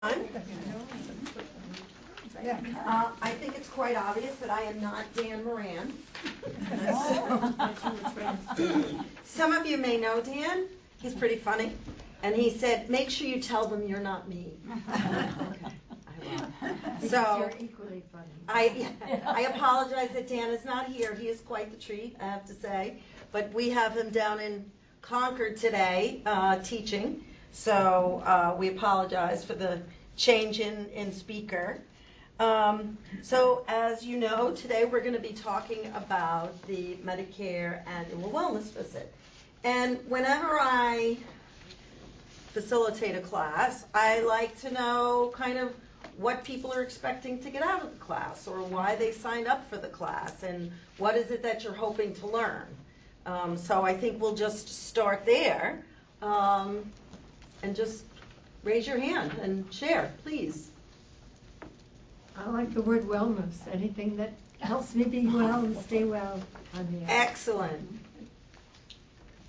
Uh, I think it's quite obvious that I am not Dan Moran. Some of you may know Dan. He's pretty funny. And he said, make sure you tell them you're not me. So, You're equally funny. I, I apologize that Dan is not here. He is quite the treat, I have to say. But we have him down in Concord today, uh, teaching. So, uh, we apologize for the change in, in speaker. Um, so, as you know, today we're going to be talking about the Medicare annual wellness visit. And whenever I facilitate a class, I like to know kind of what people are expecting to get out of the class or why they signed up for the class and what is it that you're hoping to learn. Um, so I think we'll just start there um, and just raise your hand and share, please. I like the word wellness, anything that helps me be well and stay well on the. Excellent.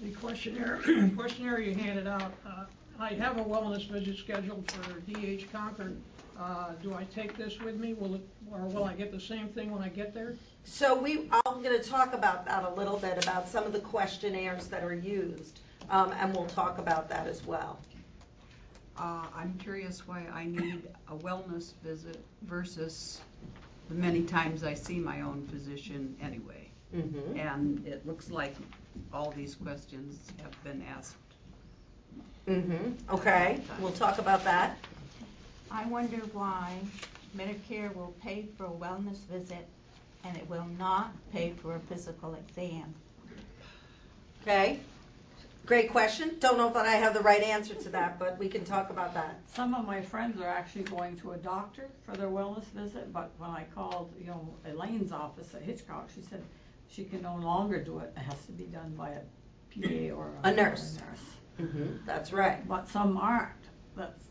The questionnaire, questionnaire you handed out, uh, I have a wellness visit scheduled for DH Concord. Uh, Do I take this with me? Will it, or will I get the same thing when I get there? So we, I'm going to talk about that a little bit, about some of the questionnaires that are used, um, and we'll talk about that as well. Uh, I'm curious why I need a wellness visit versus the many times I see my own physician anyway. Mm-hmm. And it looks like all these questions have been asked. Mm-hmm. Okay, we'll talk about that. I wonder why Medicare will pay for a wellness visit and it will not pay for a physical exam. Okay, great question. Don't know if I have the right answer to that, but we can talk about that. Some of my friends are actually going to a doctor for their wellness visit, but when I called, you know, Elaine's office at Hitchcock, she said she can no longer do it. It has to be done by a PA or A a. nurse. or a nurse. Mm-hmm. That's right, But some aren't. That's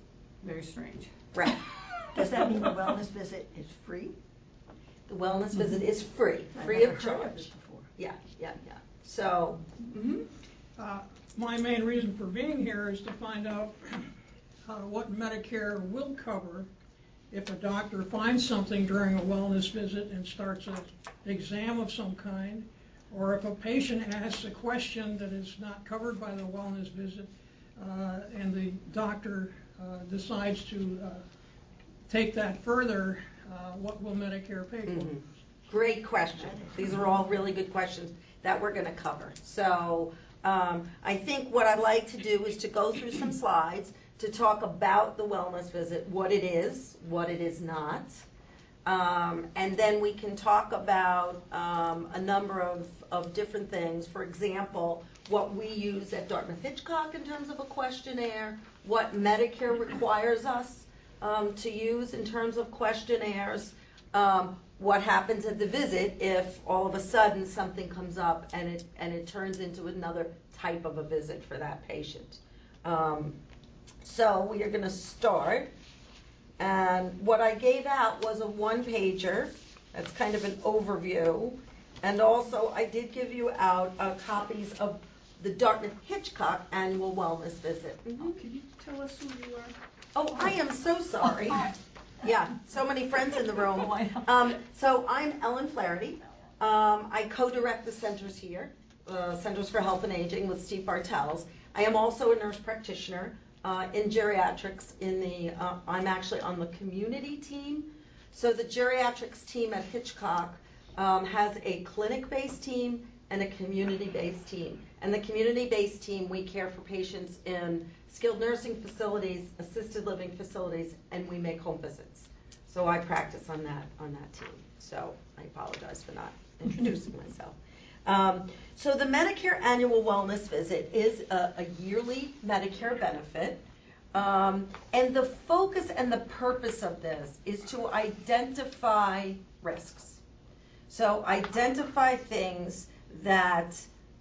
very strange. right. Does that mean the wellness visit is free? The wellness visit is free, I've free never of heard charge. this before. Yeah, yeah, yeah. So, mhm. Uh, My main reason for being here is to find out uh, what Medicare will cover if a doctor finds something during a wellness visit and starts an exam of some kind, or if a patient asks a question that is not covered by the wellness visit, uh, and the doctor uh, decides to uh, take that further, uh, what will Medicare pay for? Mhm. Great question. These are all really good questions that we're going to cover. So um, I think what I'd like to do is to go through some slides to talk about the wellness visit, what it is, what it is not. Um, and then we can talk about um, a number of, of different things. For example, what we use at Dartmouth Hitchcock in terms of a questionnaire, what Medicare requires us um, to use in terms of questionnaires, um, what happens at the visit if all of a sudden something comes up and it, and it turns into another type of a visit for that patient. Um, so we are going to start. And what I gave out was a one pager. That's kind of an overview. And also, I did give you out uh, copies of the Dartmouth Hitchcock annual wellness visit. Mhm. Can you tell us who you are? Oh, I am so sorry. Yeah, so many friends in the room. Um, so I'm Ellen Flaherty. Um, I co-direct the centers here, uh, Centers for Health and Aging with Steve Bartels. I am also a nurse practitioner uh, in geriatrics. In the, uh, I'm actually on the community team. So the geriatrics team at Hitchcock um, has a clinic-based team and a community-based team. And the community-based team, we care for patients in skilled nursing facilities, assisted living facilities, and we make home visits. So I practice on that, on that team. So I apologize for not introducing myself. Um, so the Medicare annual wellness visit is a, a yearly Medicare benefit. Um, and the focus and the purpose of this is to identify risks. So identify things that,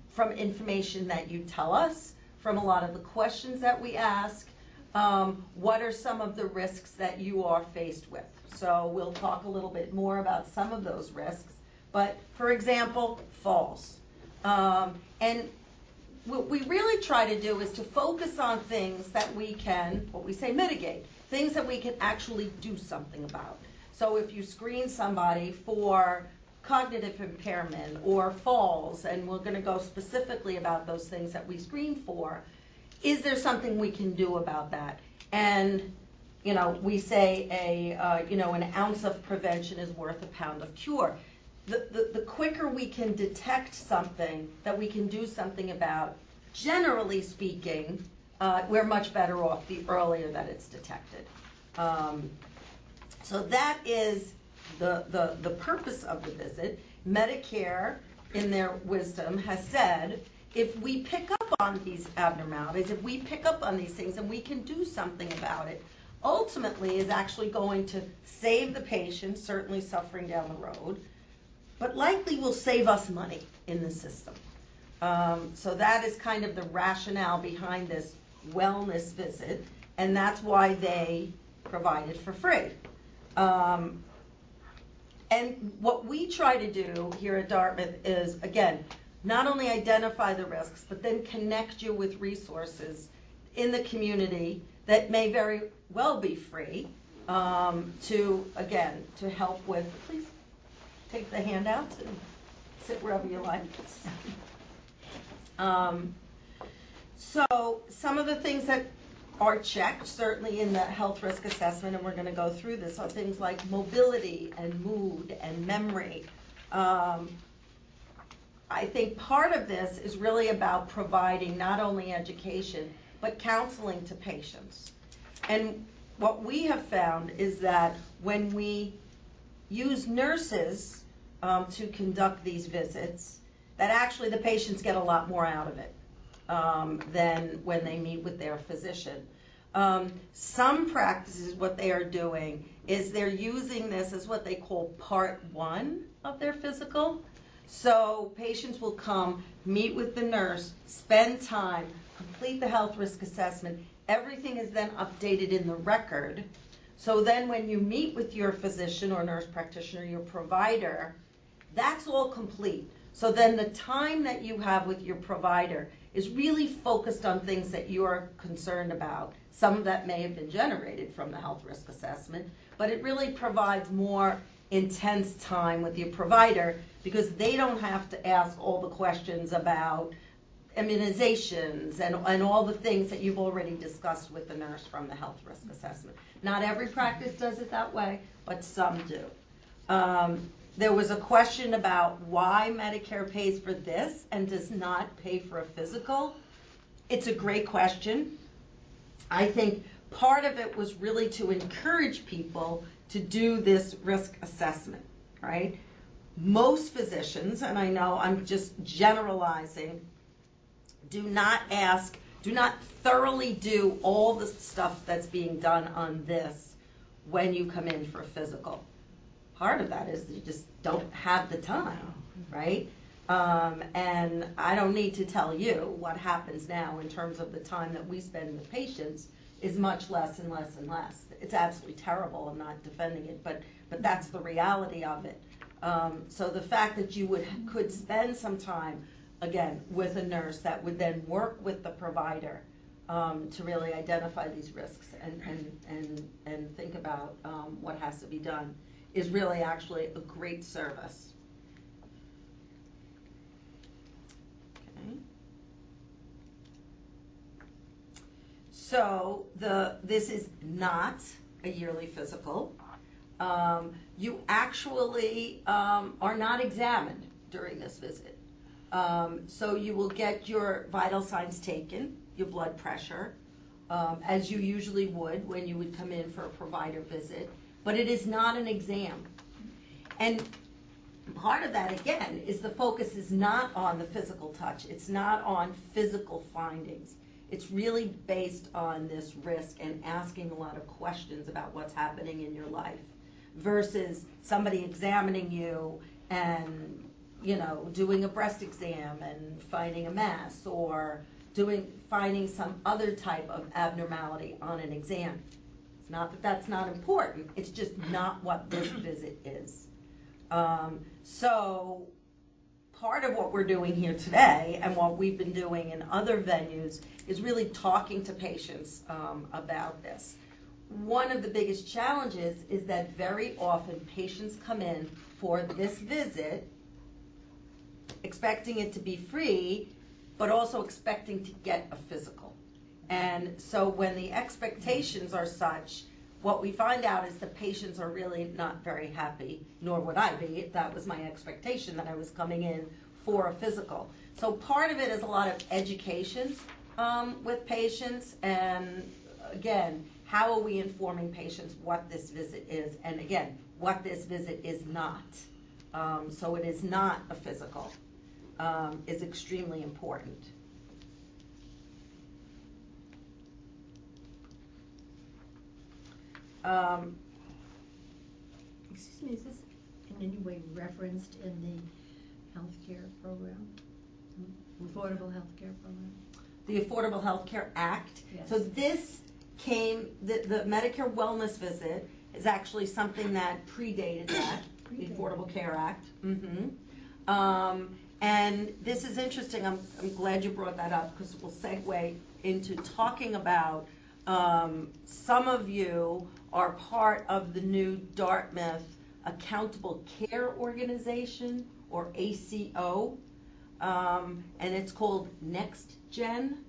from information that you tell us, from a lot of the questions that we ask, um, what are some of the risks that you are faced with? So we'll talk a little bit more about some of those risks. But for example, falls. Um, and what we really try to do is to focus on things that we can, what we say, mitigate. things that we can actually do something about. So if you screen somebody for cognitive impairment or falls, and we're gonna go specifically about those things that we screen for, is there something we can do about that? And, you know, we say a, uh, you know, an ounce of prevention is worth a pound of cure. The, the, the quicker we can detect something that we can do something about, generally speaking, uh, we're much better off the earlier that it's detected. Um, so that is the, the, the purpose of the visit. Medicare, in their wisdom, has said, if we pick up on these abnormalities, if we pick up on these things and we can do something about it, ultimately is actually going to save the patient, certainly suffering down the road, but likely will save us money in the system. Um, so that is kind of the rationale behind this wellness visit, and that's why they provide it for free. Um, and what we try to do here at Dartmouth is, again, not only identify the risks, but then connect you with resources in the community that may very well be free um, to, again, to help with, please take the handouts and sit wherever you like. Um, so some of the things that are checked, certainly in the health risk assessment, and we're gonna go through this, are things like mobility and mood and memory. Um, I think part of this is really about providing not only education, but counseling to patients. And what we have found is that when we use nurses um, to conduct these visits, that actually the patients get a lot more out of it um, than when they meet with their physician. Um, some practices, what they are doing is they're using this as what they call part one of their physical. So patients will come, meet with the nurse, spend time, complete the health risk assessment. Everything is then updated in the record. So then when you meet with your physician or nurse practitioner, your provider, that's all complete. So then the time that you have with your provider is really focused on things that you're concerned about. Some of that may have been generated from the health risk assessment, but it really provides more intense time with your provider because they don't have to ask all the questions about immunizations and, and all the things that you've already discussed with the nurse from the health risk assessment. Not every practice does it that way, but some do. Um, there was a question about why Medicare pays for this and does not pay for a physical. It's a great question. I think part of it was really to encourage people to do this risk assessment, right? Most physicians, and I know I'm just generalizing, do not ask, do not thoroughly do all the stuff that's being done on this when you come in for a physical. Part of that is you just don't have the time, right? Um, and I don't need to tell you what happens now in terms of the time that we spend with patients is much less and less and less. It's absolutely terrible. I'm not defending it, but but that's the reality of it. Um, so the fact that you would could spend some time again with a nurse that would then work with the provider um, to really identify these risks and and and, and think about um, what has to be done is really actually a great service. Okay. So the, this is not a yearly physical. Um, you actually um, are not examined during this visit. Um, so you will get your vital signs taken, your blood pressure, um, as you usually would when you would come in for a provider visit, but it is not an exam. And part of that, again, is the focus is not on the physical touch. It's not on physical findings. It's really based on this risk and asking a lot of questions about what's happening in your life versus somebody examining you and, you know, doing a breast exam and finding a mass or doing, finding some other type of abnormality on an exam. It's not that that's not important, it's just not what this visit is. Um, so, part of what we're doing here today and what we've been doing in other venues is really talking to patients um, about this. one of the biggest challenges is that very often patients come in for this visit expecting it to be free, but also expecting to get a physical. And so when the expectations are such, what we find out is the patients are really not very happy, nor would I be that was my expectation that I was coming in for a physical. So part of it is a lot of education um, with patients, and again, how are we informing patients what this visit is, and again, what this visit is not. Um, so it is not a physical, um, is extremely important. Um, Excuse me, is this in any way referenced in the healthcare program? Affordable healthcare program? the Affordable Health Care Act. Yes. So this came, the, the Medicare Wellness Visit is actually something that predated that, the Predated. Affordable Care Act. hmm Um, and this is interesting, I'm, I'm glad you brought that up, because we'll segue into talking about, um, some of you are part of the new Dartmouth Accountable Care Organization, or ACO um, and it's called Next Gen.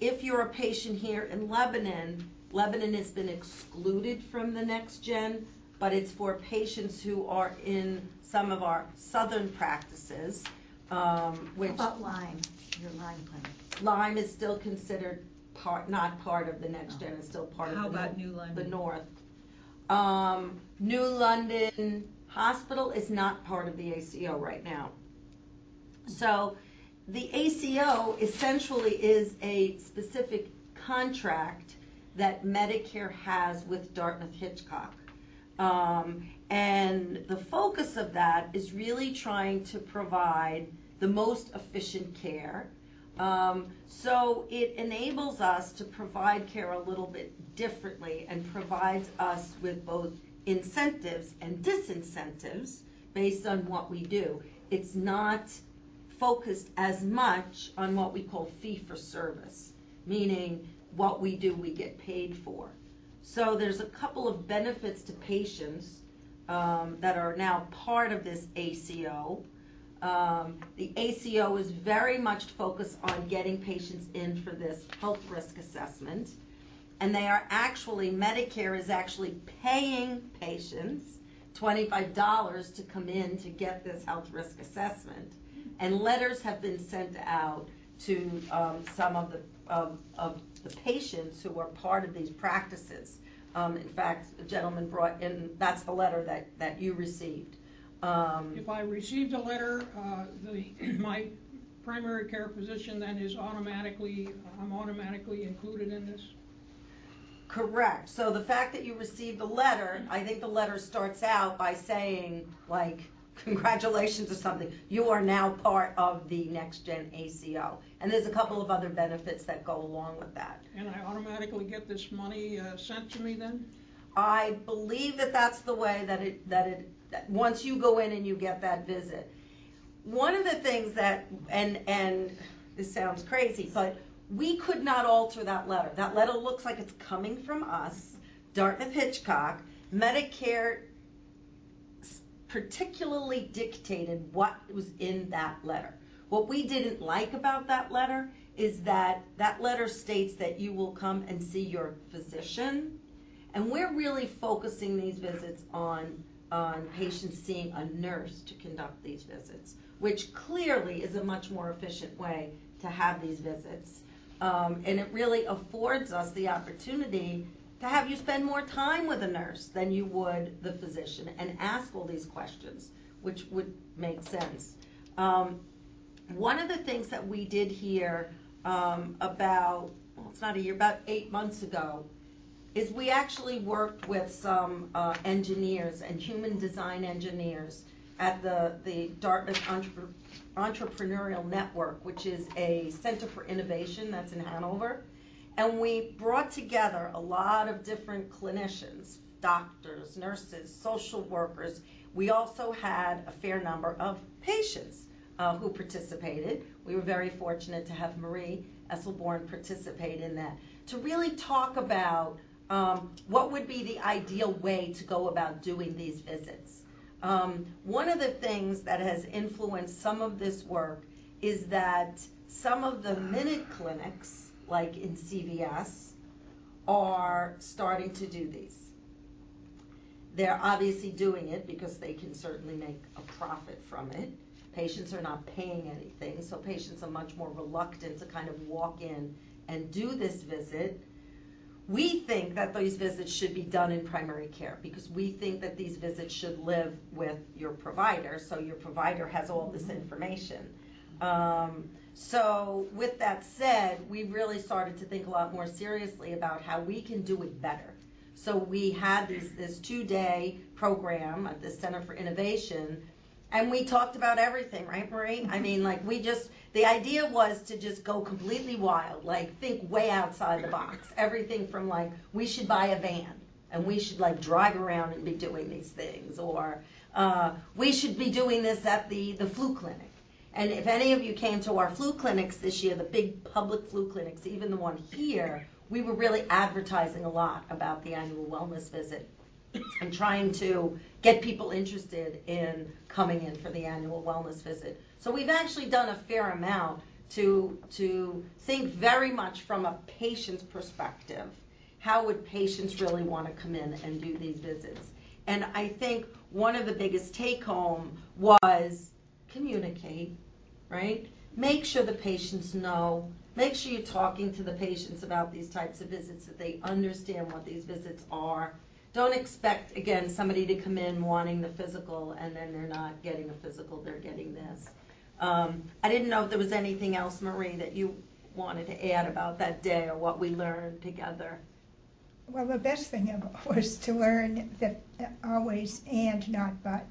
If you're a patient here in Lebanon, Lebanon has been excluded from the Next Gen, but it's for patients who are in some of our southern practices, um, which About Lyme, your Lyme clinic. Lyme is still considered part, not part of the Next Gen, it's still part of How the about New London? The North. Um, New London Hospital is not part of the ACO right now. So the ACO essentially is a specific contract that Medicare has with Dartmouth Hitchcock. Um, and the focus of that is really trying to provide the most efficient care. Um, so it enables us to provide care a little bit differently and provides us with both incentives and disincentives based on what we do. It's not focused as much on what we call fee for service, meaning what we do, we get paid for. So there's a couple of benefits to patients um, that are now part of this ACO. Um, the ACO is very much focused on getting patients in for this health risk assessment. And they are actually, Medicare is actually paying patients $25 to come in to get this health risk assessment. And letters have been sent out to um, some of the, of, of the patients who are part of these practices. Um, in fact, a gentleman brought in, that's the letter that, that you received. Um, If I received a letter, uh, the, my primary care physician then is automatically, I'm automatically included in this? Correct. So the fact that you received the letter, I think the letter starts out by saying, like, congratulations or something. You are now part of the Next Gen ACO. And there's a couple of other benefits that go along with that. And I automatically get this money uh, sent to me then? I believe that that's the way that it, that it, once you go in and you get that visit. One of the things that, and, and this sounds crazy, but we could not alter that letter. That letter looks like it's coming from us, Dartmouth Hitchcock. Medicare particularly dictated what was in that letter. What we didn't like about that letter is that that letter states that you will come and see your physician. And we're really focusing these visits on, on patients seeing a nurse to conduct these visits, which clearly is a much more efficient way to have these visits. Um, and it really affords us the opportunity to have you spend more time with a nurse than you would the physician and ask all these questions, which would make sense. Um, one of the things that we did here um, about, well, it's not a year, about eight months ago, is we actually worked with some uh, engineers and human design engineers at the, the Dartmouth Entrepre- Entrepreneurial Network, which is a center for innovation that's in Hanover. And we brought together a lot of different clinicians, doctors, nurses, social workers. We also had a fair number of patients uh, who participated. We were very fortunate to have Marie Esselborn participate in that to really talk about um, what would be the ideal way to go about doing these visits? Um, one of the things that has influenced some of this work is that some of the minute clinics, like in CVS, are starting to do these. They're obviously doing it because they can certainly make a profit from it. Patients are not paying anything, so patients are much more reluctant to kind of walk in and do this visit. We think that these visits should be done in primary care because we think that these visits should live with your provider, so your provider has all this information. Um, so, with that said, we really started to think a lot more seriously about how we can do it better. So we had this, this two-day program at the Center for Innovation, and we talked about everything, right, Marie? I mean, like, we just, the idea was to just go completely wild, like, think way outside the box. Everything from, like, we should buy a van, and we should, like, drive around and be doing these things, or uh, we should be doing this at the, the flu clinic. And if any of you came to our flu clinics this year, the big public flu clinics, even the one here, we were really advertising a lot about the annual wellness visit and trying to get people interested in coming in for the annual wellness visit. So we've actually done a fair amount to to think very much from a patient's perspective. How would patients really want to come in and do these visits? And I think one of the biggest take home was communicate, right? Make sure the patients know. Make sure you're talking to the patients about these types of visits, that they understand what these visits are. Don't expect, again, somebody to come in wanting the physical and then they're not getting a physical, they're getting this. Um, I didn't know if there was anything else, Marie, that you wanted to add about that day or what we learned together. Well, the best thing was to learn that uh, always and not but,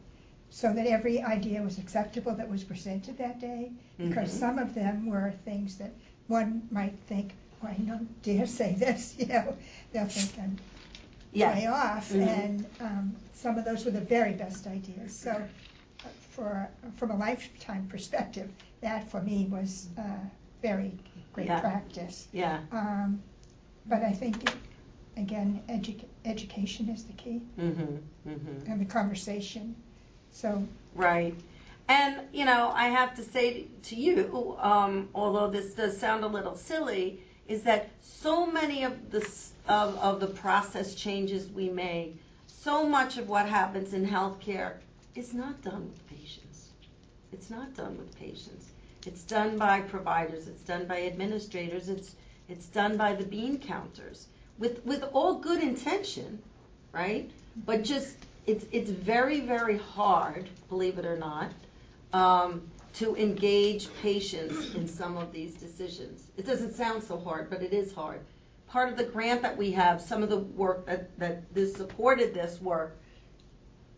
so that every idea was acceptable that was presented that day. Because Mhm. some of them were things that one might think, well, I don't dare say this, you know, they'll think I'm way Yeah, off. Mhm. And um, some of those were the very best ideas. So uh, for, from a lifetime perspective, that for me was uh, very great Yeah. practice. yeah, Um, But I think, again, edu- education is the key, mm-hmm, mm-hmm. and the conversation. So, Right. And, you know, I have to say to you, um, although this does sound a little silly, is that so many of the, of, of the process changes we make, so much of what happens in healthcare is not done with patients. It's not done with patients. It's done by providers, it's done by administrators, it's, it's done by the bean counters, with, with all good intention, right? But just, it's, it's very, very hard, believe it or not, um, to engage patients in some of these decisions. It doesn't sound so hard, but it is hard. Part of the grant that we have, some of the work that, that this supported this work,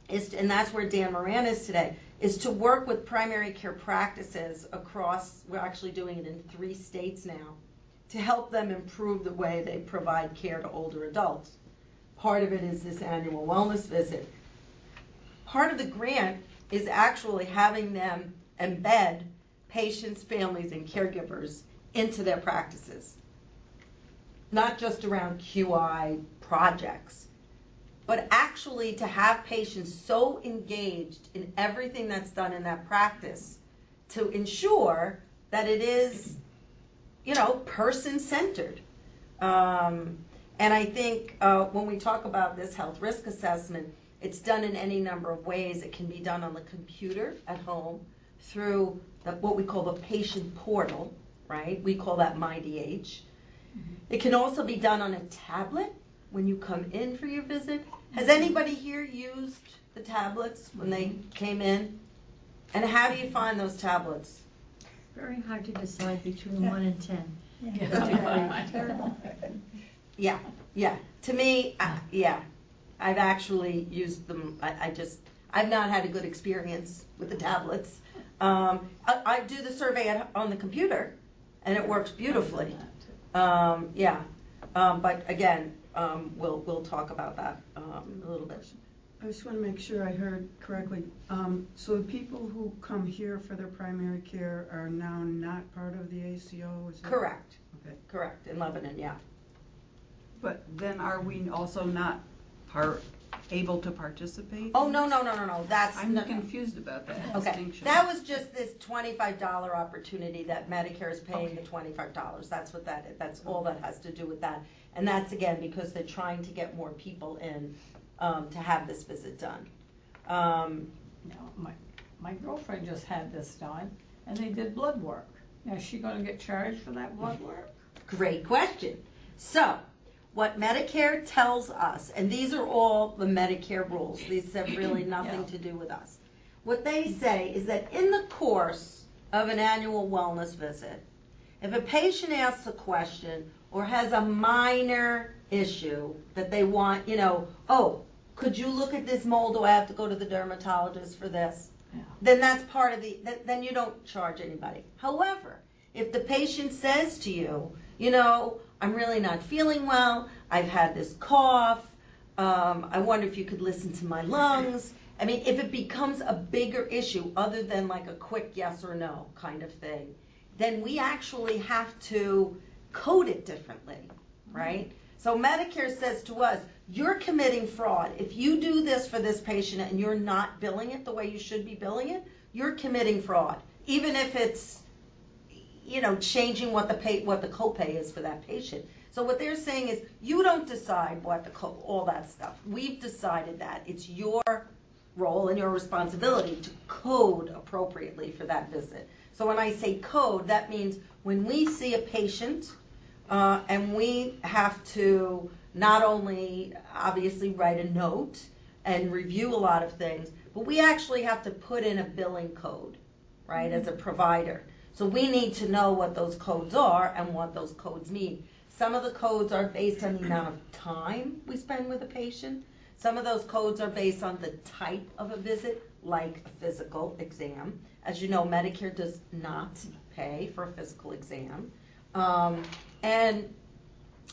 is, and that's where Dan Moran is today, is to work with primary care practices across, we're actually doing it in three states now, to help them improve the way they provide care to older adults. Part of it is this annual wellness visit. Part of the grant is actually having them embed patients, families, and caregivers into their practices. Not just around QI projects, but actually to have patients so engaged in everything that's done in that practice to ensure that it is, you know, person centered. Um, and I think uh, when we talk about this health risk assessment, it's done in any number of ways. It can be done on the computer at home through the, what we call the patient portal, right? We call that MyDH. It can also be done on a tablet when you come in for your visit. Has anybody here used the tablets when they came in? And how do you find those tablets? Very hard to decide between one and ten. yeah. Terrible. Yeah, yeah. To me, uh, yeah. I've actually used them. I, I just, I've not had a good experience with the tablets. Um, I, I do the survey at, on the computer, and it works beautifully. Um, yeah, um, but again, um, we'll we'll talk about that um, a little bit. I just want to make sure I heard correctly. Um, so the people who come here for their primary care are now not part of the ACO? Is that- Correct, Okay. correct. In Lebanon, yeah. But then are we also not par, able to participate? Oh, no, no, no, no, no, that's. I'm no- confused about that Okay, distinction. that was just this twenty-five dollar opportunity that Medicare is paying the twenty-five dollars, that's what that, that's all that has to do with that. And that's again, because they're trying to get more people in, um, to have this visit done. Um, You know, my, my girlfriend just had this done, and they did blood work. Now, is she gonna get charged for that blood work? Great question. So, what Medicare tells us, and these are all the Medicare rules, these have really nothing Yeah. to do with us. What they say is that in the course of an annual wellness visit, if a patient asks a question or has a minor issue that they want, you know, oh, could you look at this mole? Do I have to go to the dermatologist for this? Yeah. then that's part of the, then you don't charge anybody. However, if the patient says to you, you know, I'm really not feeling well, I've had this cough, um, I wonder if you could listen to my lungs. I mean, if it becomes a bigger issue other than like a quick yes or no kind of thing, then we actually have to code it differently, right? So Medicare says to us, you're committing fraud. If you do this for this patient and you're not billing it the way you should be billing it, you're committing fraud. Even if it's, you know, changing what the pay, what the copay is for that patient. So what they're saying is, you don't decide what the co- all that stuff. We've decided that it's your role and your responsibility to code appropriately for that visit. So when I say code, that means when we see a patient uh, and we have to not only obviously write a note and review a lot of things, but we actually have to put in a billing code, right, as a provider. So we need to know what those codes are and what those codes mean. Some of the codes are based on the amount of time we spend with a patient. Some of those codes are based on the type of a visit, like a physical exam. As you know, Medicare does not pay for a physical exam. Um, and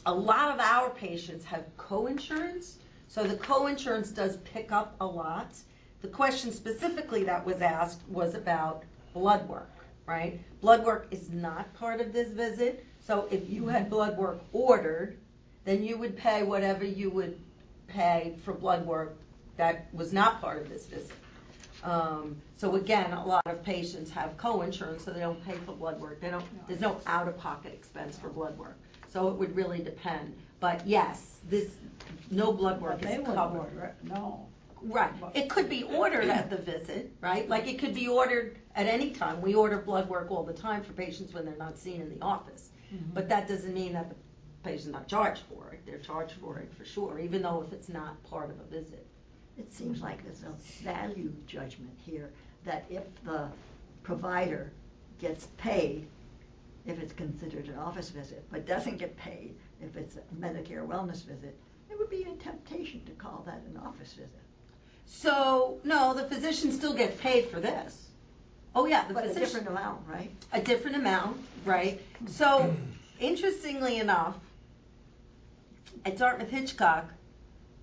a lot of our patients have co-insurance, so the co-insurance does pick up a lot. The question specifically that was asked was about blood work, right? Blood work is not part of this visit, so if you had blood work ordered, then you would pay whatever you would pay for blood work that was not part of this visit. Um, so again, a lot of patients have co-insurance, so they don't pay for blood work. They don't, there's no out-of-pocket expense for blood work. So it would really depend. But yes, this, no blood work But they is would covered. order it, no. Right. It could be ordered at the visit, right? Like it could be ordered at any time. We order blood work all the time for patients when they're not seen in the office. Mm-hmm. But that doesn't mean that the patient's not charged for it. They're charged for it for sure, even though if it's not part of a visit. It seems like there's a value judgment here, that if the provider gets paid, if it's considered an office visit, but doesn't get paid if it's a Medicare wellness visit, it would be a temptation to call that an office visit. So, no, the physician still gets paid for this. Oh, yeah, the But a physician. different amount, right? a different amount, right? So, interestingly enough, at Dartmouth Hitchcock,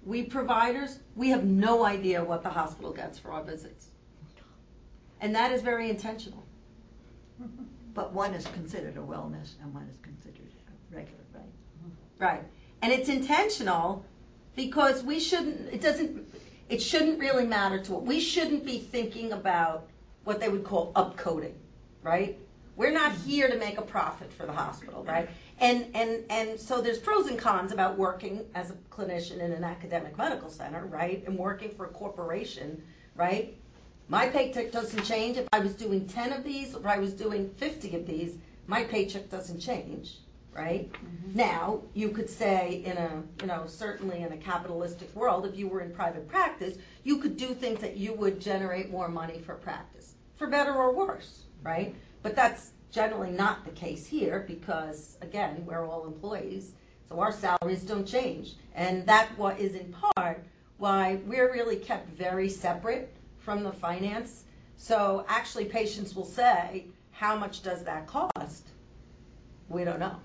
we providers, we have no idea what the hospital gets for our visits. And that is very intentional. But one is considered a wellness and one is considered a regular, right? Right. And it's intentional because we shouldn't, it doesn't, it shouldn't really matter to, us. we shouldn't be thinking about what they would call upcoding, right? We're not here to make a profit for the hospital, right? And, and, and so there's pros and cons about working as a clinician in an academic medical center, right? And working for a corporation, right? My paycheck doesn't change. If I was doing 10 of these, or I was doing 50 of these, my paycheck doesn't change, right? Mm-hmm. Now, you could say in a, you know, certainly in a capitalistic world, if you were in private practice, you could do things that you would generate more money for practice, for better or worse, right? But that's generally not the case here because, again, we're all employees, so our salaries don't change. And that what is in part why we're really kept very separate from the finance. So actually, patients will say, how much does that cost? We don't know,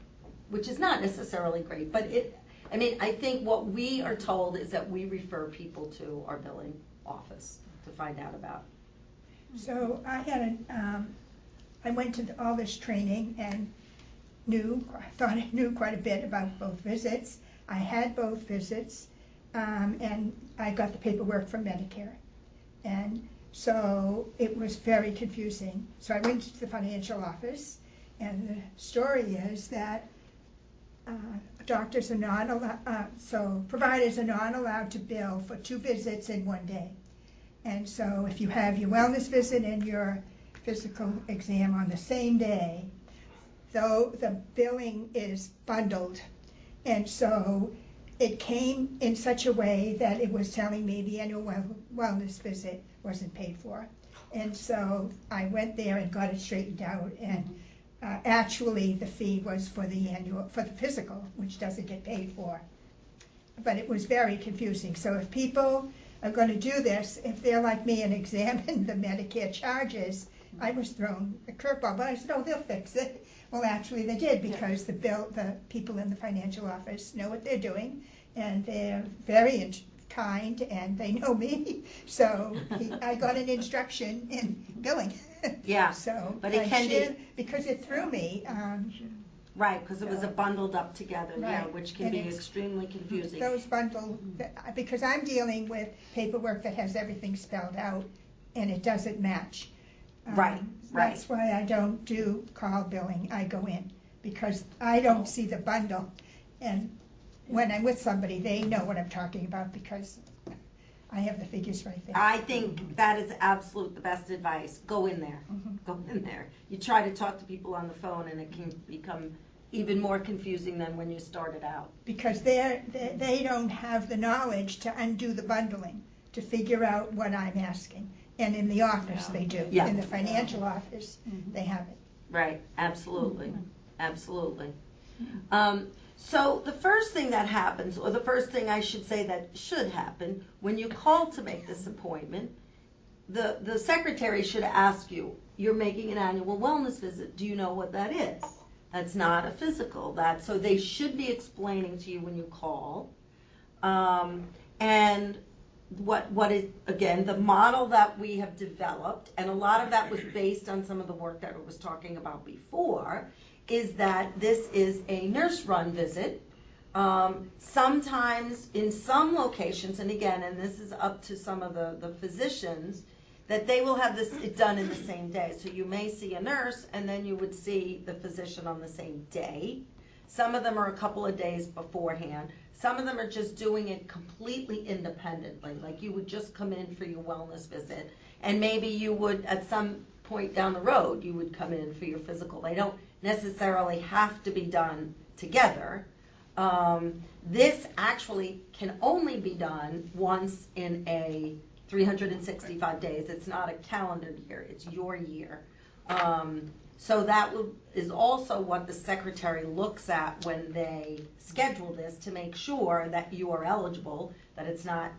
which is not necessarily great, but it, I mean, I think what we are told is that we refer people to our billing office to find out about. So I had an, um, I went to all this training and knew, I thought I knew quite a bit about both visits. I had both visits, um, and I got the paperwork from Medicare. And so it was very confusing. So I went to the financial office, and the story is that uh, doctors are not allowed, uh, so providers are not allowed to bill for two visits in one day. And so if you have your wellness visit and your physical exam on the same day, though the billing is bundled. And so it came in such a way that it was telling me the annual well- wellness visit wasn't paid for. And so I went there and got it straightened out and uh, actually the fee was for the annual, for the physical, which doesn't get paid for. But it was very confusing. So if people are gonna do this, if they're like me and examine the Medicare charges, I was thrown a curveball, but I said, oh, they'll fix it. Well, actually, they did, because the bill, the people in the financial office know what they're doing, and they're very in- kind, and they know me, so he- I got an instruction in billing. Yeah, So, but it I can be- Because it threw me, um, Right, because it was a bundled up together, yeah, Right, which can and be it's- extremely confusing. those bundle, because I'm dealing with paperwork that has everything spelled out, and it doesn't match. Um, Right, right. That's why I don't do call billing, I go in, because I don't see the bundle. And when I'm with somebody, they know what I'm talking about, because I have the figures right there. I think that is absolute the best advice. Go in there. Mhm. Go in there. You try to talk to people on the phone and it can become even more confusing than when you started out. Because they're, they they don't have the knowledge to undo the bundling, to figure out what I'm asking. And in the office, they do. Yeah. In the financial office, they have it. Right, absolutely, absolutely. Um, so the first thing that happens, or the first thing I should say that should happen, when you call to make this appointment, the, the secretary should ask you, you're making an annual wellness visit, do you know what that is? That's not a physical, that, so they should be explaining to you when you call. Um, and what, what is, again, the model that we have developed, and a lot of that was based on some of the work that I was talking about before, is that this is a nurse-run visit. Um, sometimes in some locations, and again, and this is up to some of the, the physicians, that they will have this done in the same day. So you may see a nurse and then you would see the physician on the same day. Some of them are a couple of days beforehand. Some of them are just doing it completely independently, like you would just come in for your wellness visit. And maybe you would, at some point down the road, you would come in for your physical. They don't necessarily have to be done together. Um, this actually can only be done once in a 365 days. It's not a calendar year, it's your year. Um, so that is also what the secretary looks at when they schedule this to make sure that you are eligible, that it's not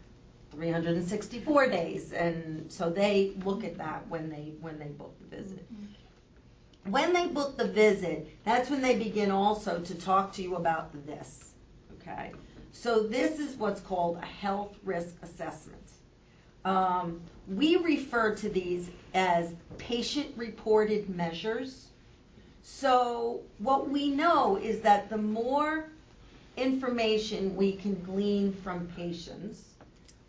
364 days. And so they look at that when they, when they book the visit. When they book the visit, that's when they begin also to talk to you about this, okay? So this is what's called a health risk assessment. Um, we refer to these as patient-reported measures. So what we know is that the more information we can glean from patients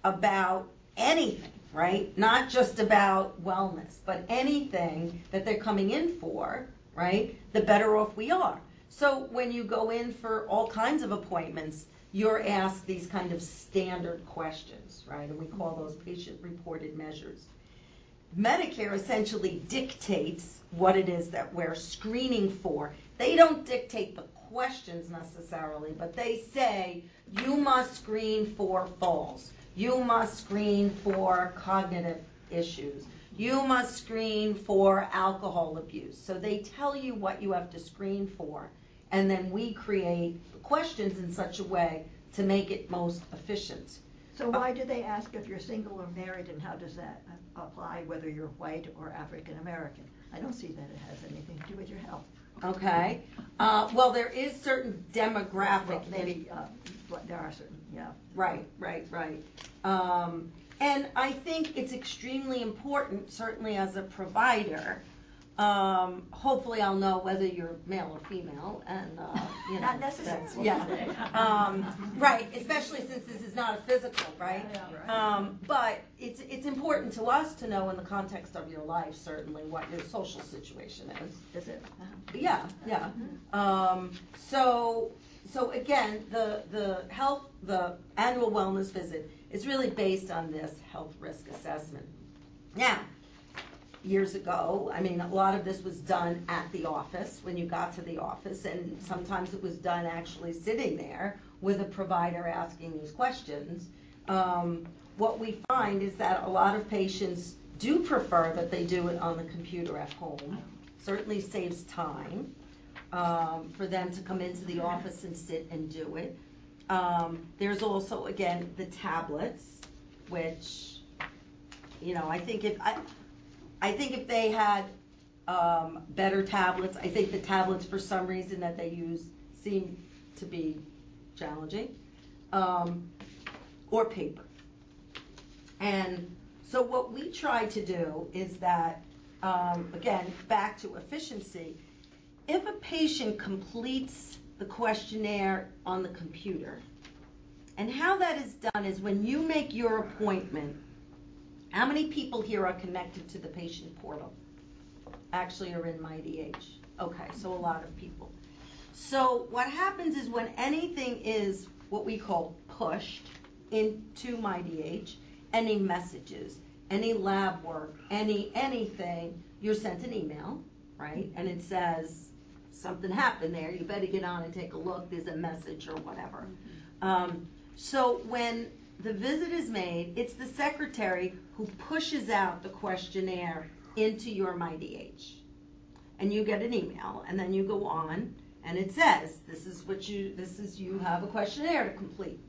about anything, right? Not just about wellness, but anything that they're coming in for, right? The better off we are. So when you go in for all kinds of appointments, you're asked these kind of standard questions, right? And we call those patient reported measures. Medicare essentially dictates what it is that we're screening for. They don't dictate the questions necessarily, but they say you must screen for falls. You must screen for cognitive issues. You must screen for alcohol abuse. So they tell you what you have to screen for, and then we create questions in such a way to make it most efficient. So why do they ask if you're single or married, and how does that apply, whether you're white or African American? I don't see that it has anything to do with your health. Okay. Uh, well, there is certain demographic. Well, Maybe, uh, but there are certain, yeah. Right, right, right. Um, and I think it's extremely important, certainly as a provider, Um, hopefully I'll know whether you're male or female and, uh, you know. Not necessarily. Yeah. Um, right, especially since this is not a physical, right? Um, but it's, it's important to us to know in the context of your life, certainly, what your social situation is. Is it? Yeah, yeah. Um, so, so again, the, the health, the annual wellness visit is really based on this health risk assessment. Now, years ago, I mean, a lot of this was done at the office, when you got to the office, and sometimes it was done actually sitting there with a provider asking these questions. Um, what we find is that a lot of patients do prefer that they do it on the computer at home. Certainly saves time um, for them to come into the office and sit and do it. Um, there's also, again, the tablets, which, you know, I think if, I, I think if they had um, better tablets, I think the tablets, for some reason that they use, seem to be challenging, um, or paper. And so what we try to do is that, um, again, back to efficiency, if a patient completes the questionnaire on the computer, and how that is done is when you make your appointment, how many people here are connected to the patient portal? Actually are in MyDH. Okay, so a lot of people. So what happens is when anything is what we call pushed into MyDH, any messages, any lab work, any anything, you're sent an email, right? And it says something happened there. You better get on and take a look. There's a message or whatever. Um, so when the visit is made, it's the secretary who pushes out the questionnaire into your MyDH. And you get an email, and then you go on, and it says, this is what you, this is, you have a questionnaire to complete.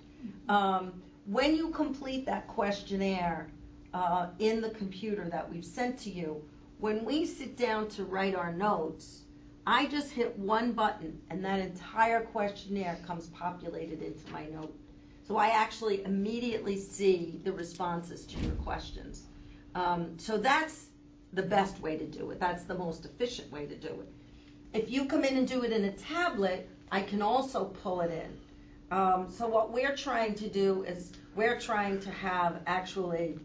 Um, when you complete that questionnaire uh, in the computer that we've sent to you, when we sit down to write our notes, I just hit one button, and that entire questionnaire comes populated into my note. So I actually immediately see the responses to your questions. Um, so that's the best way to do it. That's the most efficient way to do it. If you come in and do it in a tablet, I can also pull it in. Um, so what we're trying to do is we're trying to have actually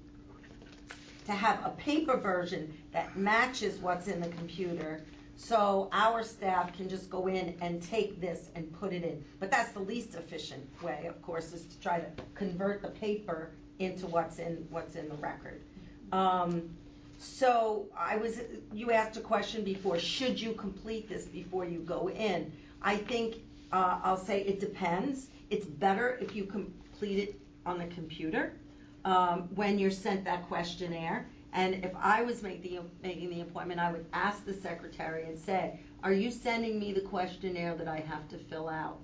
to have a paper version that matches what's in the computer so our staff can just go in and take this and put it in. But that's the least efficient way, of course, is to try to convert the paper into what's in, what's in the record. Um, so I was, you asked a question before, should you complete this before you go in? I think, uh, I'll say it depends. It's better if you complete it on the computer, um, when you're sent that questionnaire. And if I was make the, making the appointment, I would ask the secretary and say, are you sending me the questionnaire that I have to fill out?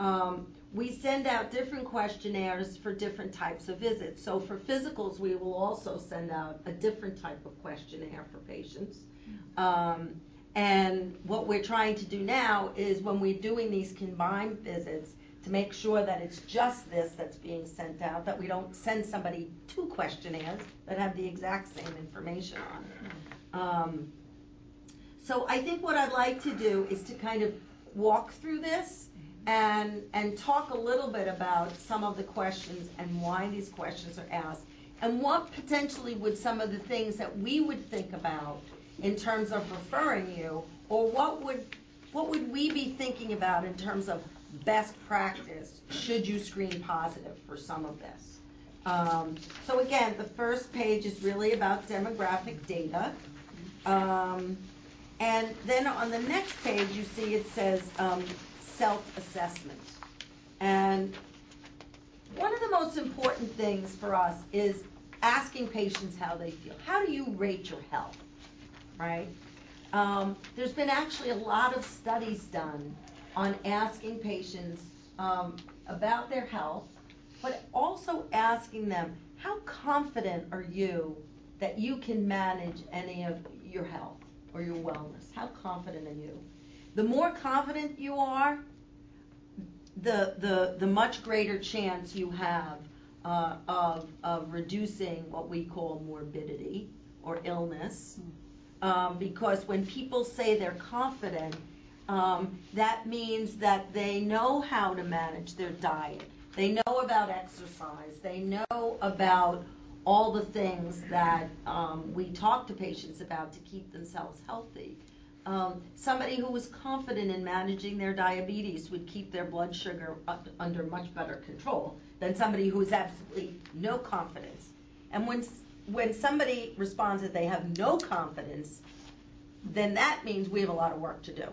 Um, we send out different questionnaires for different types of visits. So for physicals, we will also send out a different type of questionnaire for patients. Um, and what we're trying to do now is when we're doing these combined visits, to make sure that it's just this that's being sent out, that we don't send somebody two questionnaires that have the exact same information on it. Um, so I think what I'd like to do is to kind of walk through this and, and talk a little bit about some of the questions and why these questions are asked. And what potentially would some of the things that we would think about in terms of referring you, or what would, what would we be thinking about in terms of best practice, should you screen positive for some of this? Um, so again, the first page is really about demographic data. Um, and then on the next page, you see it says um, self-assessment. And one of the most important things for us is asking patients how they feel. How do you rate your health, right? Um, there's been actually a lot of studies done on asking patients um, about their health, but also asking them, how confident are you that you can manage any of your health or your wellness? How confident are you? The more confident you are, the, the, the much greater chance you have uh, of, of reducing what we call morbidity or illness. Um, because when people say they're confident, um, that means that they know how to manage their diet. They know about exercise. They know about all the things that um, we talk to patients about to keep themselves healthy. Um, somebody who was confident in managing their diabetes would keep their blood sugar under much better control than somebody who has absolutely no confidence. And when, when somebody responds that they have no confidence, then that means we have a lot of work to do,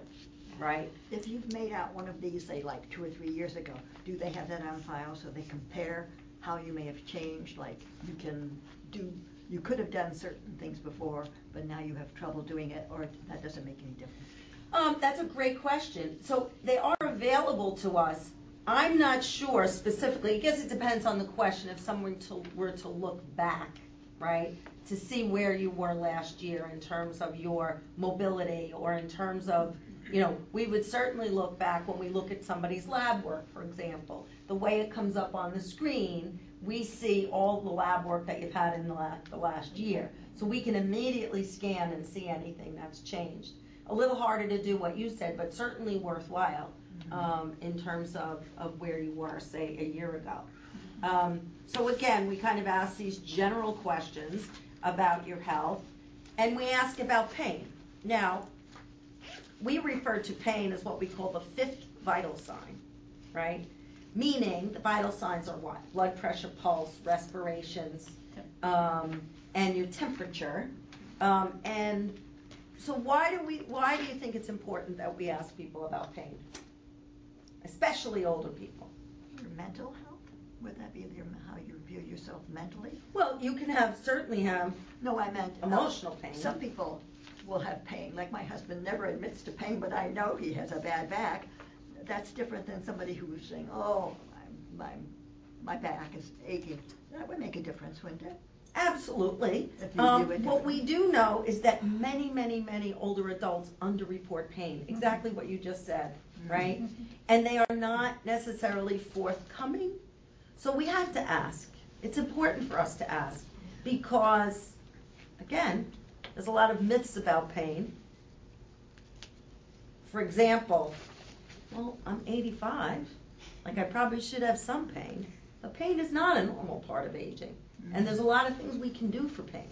right? If you've made out one of these, say like two or three years ago, do they have that on file so they compare how you may have changed? Like you can do, you could have done certain things before, but now you have trouble doing it, or that doesn't make any difference? Um, that's a great question. So they are available to us. I'm not sure specifically, I guess it depends on the question, if someone to, were to look back, right? To see where you were last year in terms of your mobility or in terms of, you know, we would certainly look back when we look at somebody's lab work, for example. The way it comes up on the screen, we see all the lab work that you've had in the la- the last year. So we can immediately scan and see anything that's changed a little harder to do what you said, but certainly worthwhile um, in terms of, of where you were, say, a year ago. Um, so again, we kind of ask these general questions about your health, and we ask about pain. Now, we refer to pain as what we call the fifth vital sign, right? Meaning the vital signs are what? Blood pressure, pulse, respirations, um, and your temperature. Um, and so why do we, why do you think it's important that we ask people about pain? Especially older people. Your mental health? Would that be your, how you view yourself mentally? Well, you can have, certainly have, No, I meant. uh, Emotional pain. Some people will have pain, like my husband never admits to pain, but I know he has a bad back. That's different than somebody who is saying, oh, my, my, my back is aching. That would make a difference, wouldn't it? absolutely. Um, what we do know is that many, many, many older adults underreport pain, exactly what you just said, right? And they are not necessarily forthcoming. So we have to ask. It's important for us to ask because, again, there's a lot of myths about pain. For example, well, I'm 85, like I probably should have some pain. But pain is not a normal part of aging. And there's a lot of things we can do for pain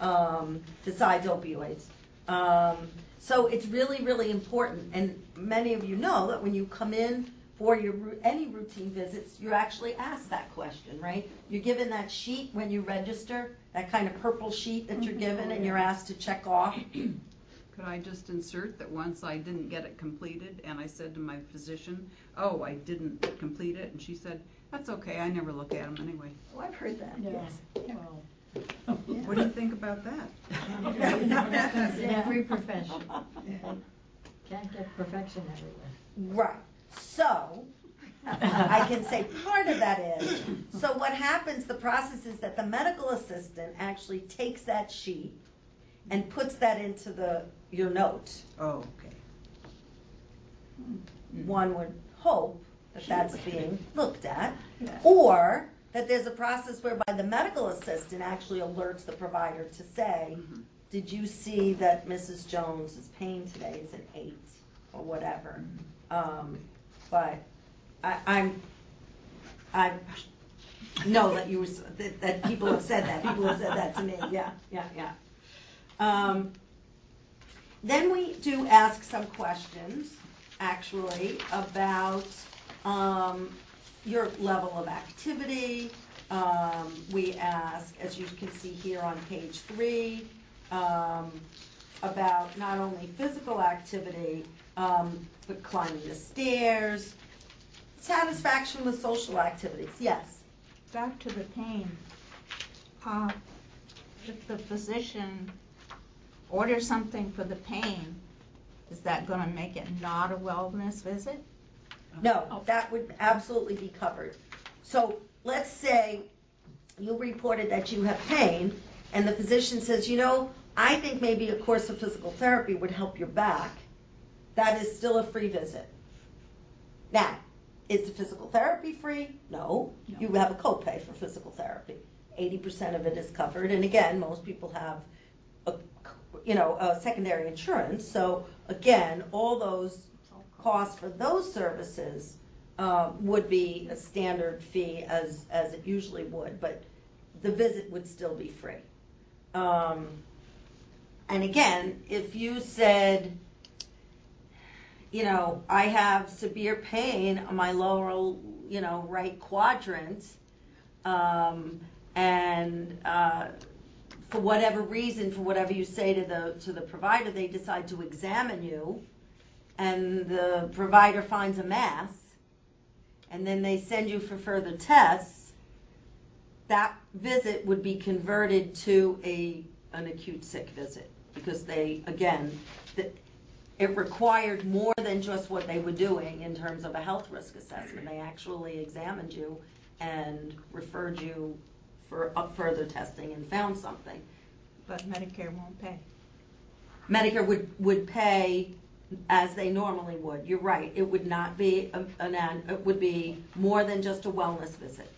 um, besides opioids. Um, so it's really, really important. And many of you know that when you come in for your any routine visits, you're actually asked that question, right? You're given that sheet when you register, that kind of purple sheet that you're mm-hmm. given, and you're asked to check off. Could I just insert that once I didn't get it completed and I said to my physician, oh, I didn't complete it, and she said, that's okay, I never look at them anyway. Oh, I've heard that, Yeah, yes. well, What do you think about that? In every profession. Can't get perfection everywhere. Right. So, I can say part of that is, so what happens, the process is that the medical assistant actually takes that sheet and puts that into the, your note. Oh, okay. Hmm. One would hope that that's being looked at. Or that there's a process whereby the medical assistant actually alerts the provider to say, mm-hmm. did you see that Mrs. Jones's pain today is an eight or whatever? Mm-hmm. Um, but I, I'm, I know that you, were s- that, that people have said that, people have said that to me, yeah, yeah, yeah. Um, then we do ask some questions, actually, about um, your level of activity. Um, we ask, as you can see here on page three, um, about not only physical activity, um, but climbing the stairs, satisfaction with social activities. Yes. Back to the pain. Uh, If the physician orders something for the pain, is that gonna make it not a wellness visit? No, that would absolutely be covered. So let's say you reported that you have pain, and the physician says, you know, I think maybe a course of physical therapy would help your back. That is still a free visit. Now, is the physical therapy free? No. You have a copay for physical therapy. Eighty percent of it is covered, and again, most people have a, you know, uh, secondary insurance. So again, all those costs for those services uh, would be a standard fee as, as it usually would, but the visit would still be free. Um, and again, if you said, you know, I have severe pain on my lower, you know, right quadrant, um, and uh, for whatever reason, for whatever you say to the to the provider, they decide to examine you, and the provider finds a mass, and then they send you for further tests. That visit would be converted to a an acute sick visit because they again, the, it required more than just what they were doing in terms of a health risk assessment. They actually examined you and referred you for up further testing and found something. But Medicare won't pay. Medicare would, would pay as they normally would. You're right. It would not be a- an, an- it would be more than just a wellness visit.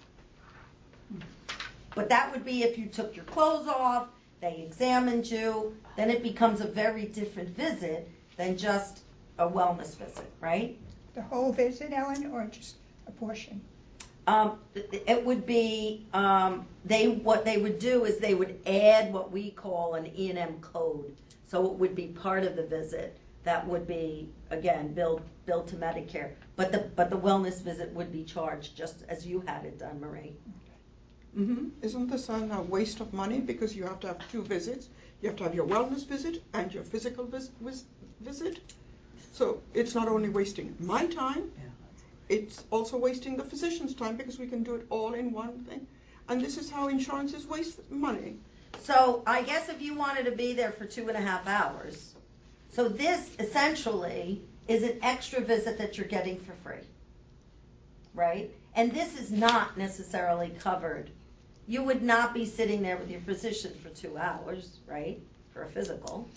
But that would be if you took your clothes off, they examined you, then it becomes a very different visit than just a wellness visit, right? The whole visit, Ellen, or just a portion? Um, it it would be, um, they, what they would do is they would add what we call an E and M code. So it would be part of the visit that would be, again, billed, billed to Medicare. But the, but the wellness visit would be charged just as you had it done, Marie. Mm-hmm. Isn't this a a waste of money because you have to have two visits? You have to have your wellness visit and your physical vis- vis- visit. So it's not only wasting my time, it's also wasting the physician's time because we can do it all in one thing. And this is how insurances waste money. So I guess if you wanted to be there for two and a half hours, so this essentially is an extra visit that you're getting for free. Right? And this is not necessarily covered. You would not be sitting there with your physician for two hours, right? For a physical.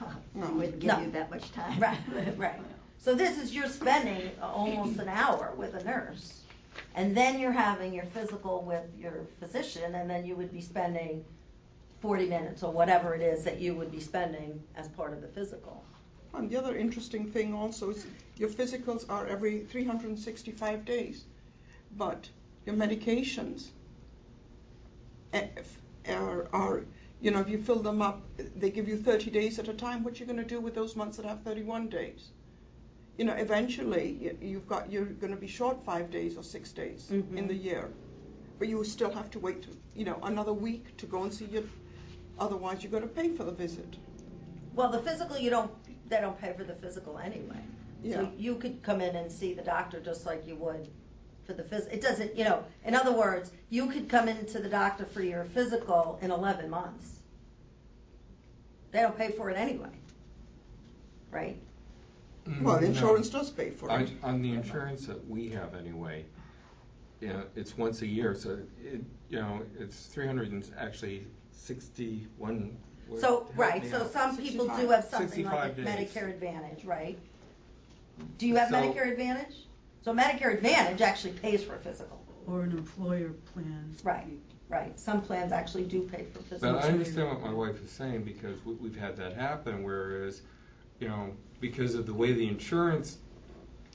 I wouldn't give No. you that much time. Right, right. So this is, you're spending almost an hour with a nurse. And then you're having your physical with your physician, and then you would be spending forty minutes or whatever it is that you would be spending as part of the physical. And the other interesting thing also is your physicals are every 365 days, but your medications eh, are, are, you know, if you fill them up, they give you 30 days at a time. What you're going to do with those months that have 31 days? You know, eventually you've got you're going to be short five days or six days in Mhm. the year, but you still have to wait, you know, another week to go and see your. Otherwise, you're going to pay for the visit. Well, the physical, you don't, they don't pay for the physical anyway. Yeah. So you could come in and see the doctor just like you would for the phys, it doesn't, you know, in other words, you could come into the doctor for your physical in eleven months. They don't pay for it anyway, right? Well, Mm, No. insurance does pay for On, it. on the insurance that we have anyway, you know, it's once a year, so it, you know, it's three hundred and actually sixty-one. what- So, right, so out. some people do have something like a days. Medicare Advantage, right? Do you have So- Medicare Advantage? So Medicare Advantage actually pays for a physical. Or an employer plan. Right, right. Some plans actually do pay for physical. But I understand what my wife is saying, because we, we've had that happen, whereas, you know, because of the way the insurance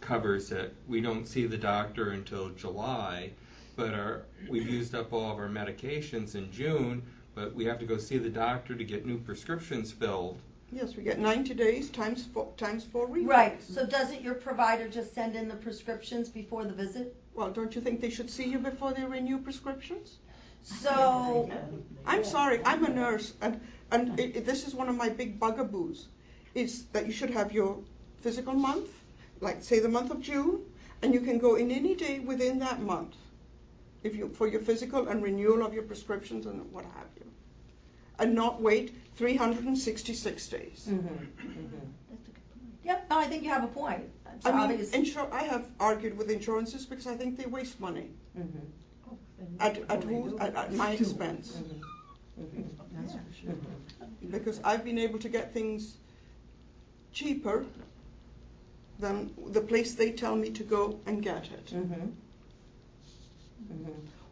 covers it, we don't see the doctor until July, but our, we've used up all of our medications in June, but we have to go see the doctor to get new prescriptions filled. Yes, we get 90 days times four, times four refills. Right, so doesn't your provider just send in the prescriptions before the visit? Well, don't you think they should see you before they renew prescriptions? So, I'm sorry, I'm a nurse, and, and it, it- this is one of my big bugaboos, is that you should have your physical month, like say the month of June, and you can go in any day within that month, if you, for your physical and renewal of your prescriptions and what have you. And not wait 366 days. mhm, mhm. Yep, no, I think you have a point. It's I mean, obvious. insur- I have argued with insurances because I think they waste money Mhm, at, at, who, at, at my expense. That's for sure. because I've been able to get things cheaper than the place they tell me to go and get it.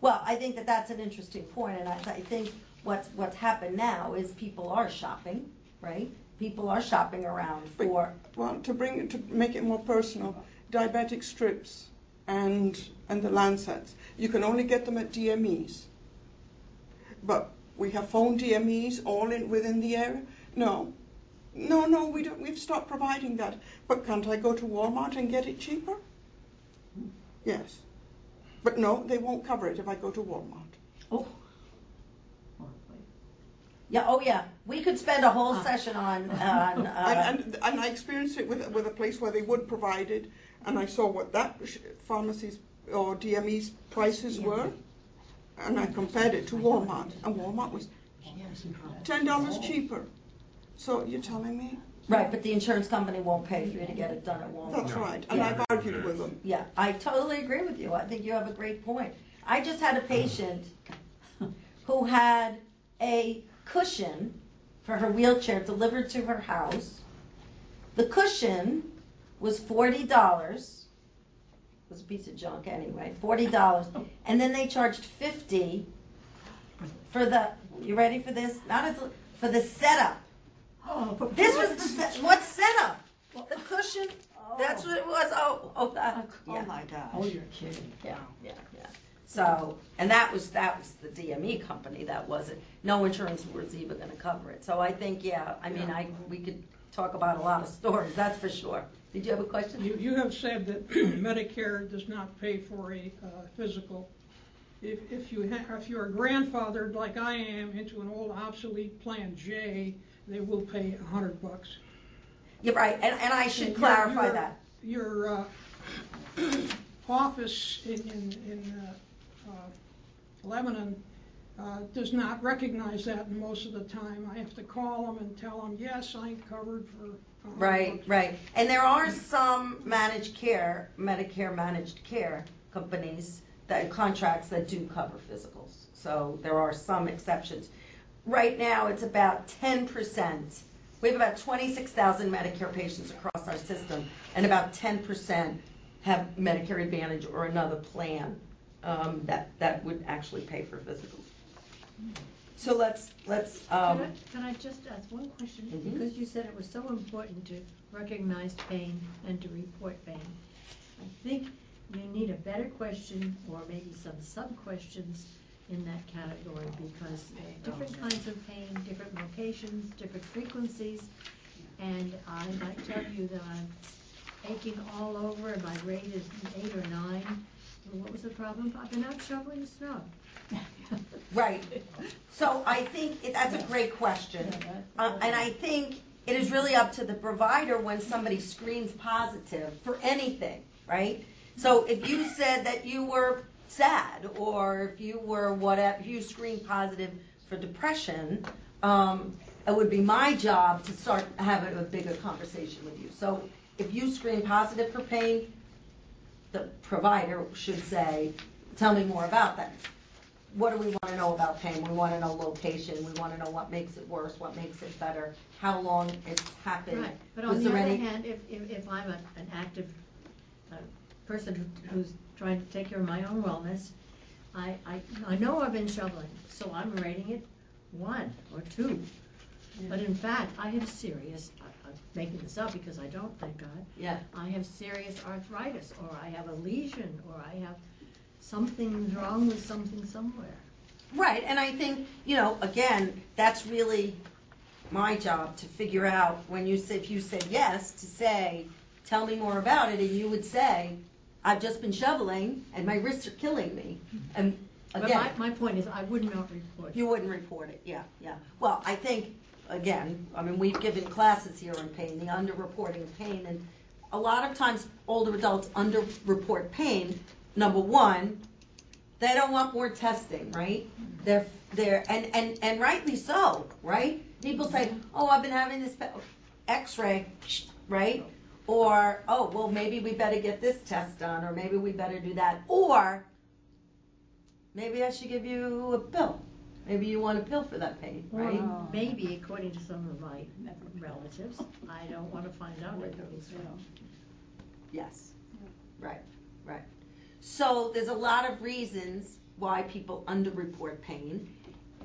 Well, I think that that's an interesting point, and I, I think what's, what's happened now is people are shopping, right? People are shopping around for, Well, to bring it, to make it more personal, diabetic strips and, and the Lancets, you can only get them at DMEs. But we have phone DMEs all in, within the area? No. No, no, we don't, we've stopped providing that. But can't I go to Walmart and get it cheaper? Hmm. Yes. But no, they won't cover it if I go to Walmart. oh. Yeah, oh yeah, we could spend a whole session on, on, uh, And, and, and I experienced it with, with a place where they would provide it, and I saw what that sh- pharmacy's or DME's prices were, and I compared it to Walmart, and Walmart was ten dollars cheaper. So you're telling me? right, but the insurance company won't pay for you to get it done at Walmart. That's right, and Yeah. I've argued with them. Yeah, I totally agree with you. I think you have a great point. I just had a patient who had a cushion for her wheelchair delivered to her house. The cushion was forty dollars. It was a piece of junk anyway, forty dollars. And then they charged fifty for the, you ready for this? Not as, for the setup. Oh, this was the, se- what setup? The cushion, Oh. that's what it was, oh, oh, that, Oh yeah. my gosh. Oh, you're kidding. Yeah, yeah, yeah. So, and that was, that was the DME company, that wasn't, no insurance was even gonna cover it. So I think, yeah, I mean, I, we could talk about a lot of stories, that's for sure. Did you have a question? You, you have said that Medicare does not pay for a uh, physical. If, if you ha, if you're grandfathered like I am into an old obsolete Plan J, they will pay a hundred bucks. You're right, and, and I should Your- clarify your- that. Your, uh, office in, in, in, uh, Lebanon, uh, does not recognize that most of the time. I have to call them and tell them, yes, I'm covered for. Right, bucks." right. And there are some managed care, Medicare managed care companies that contracts that do cover physicals. So there are some exceptions. Right now, it's about ten percent. We have about twenty-six thousand Medicare patients across our system, and about ten percent have Medicare Advantage or another plan um, that that would actually pay for physicals. So let's let's. Can Um, I, can I just ask one question? Mhm. Because you said it was so important to recognize pain and to report pain. I think you need a better question or maybe some sub-questions in that category because different kinds of pain, different locations, different frequencies. And I might tell you that I'm aching all over and my rate is eight or nine. Well, What was the problem? I've been out shoveling snow. Right. So I think it- that's a great question. Uh, and I think it is really up to the provider when somebody screens positive for anything, right? So if you said that you were sad, or if you were whatever, if you screened positive for depression, um, it would be my job to start having a bigger conversation with you. So if you screen positive for pain, the provider should say, tell me more about that. What do we want to know about pain? We want to know location, we want to know what makes it worse, what makes it better, how long it's happened. Right, but Was on the there other any- hand, if, if, if I'm a- an active uh, person who- who's trying to take care of my own wellness, I, I, I know I've been shoveling, so I'm rating it one or two. But in fact, I have serious, I'm making this up because I don't, thank God, Yeah, I have serious arthritis, or I have a lesion, or I have something wrong with something somewhere. right, and I think, you know, again, that's really my job to figure out, when you say, if you said yes, to say, tell me more about it, and you would say, I've just been shoveling, and my wrists are killing me, and But again. my, my point is, I would not report. You wouldn't report it, yeah, yeah. Well, I think, again, I mean, we've given classes here on pain, the underreporting of pain, and a lot of times older adults underreport pain. Number one, they don't want more testing, right? They're, they're, and, and, and rightly so, right? People say, oh, I've been having this x-ray, right? Or, oh, well, maybe we better get this test done, or maybe we better do that. Or, maybe I should give you a pill. Maybe you want a pill for that pain, right? Or maybe, according to some of my relatives, I don't want to find out what it is. Yes, right, right. So there's a lot of reasons why people underreport pain.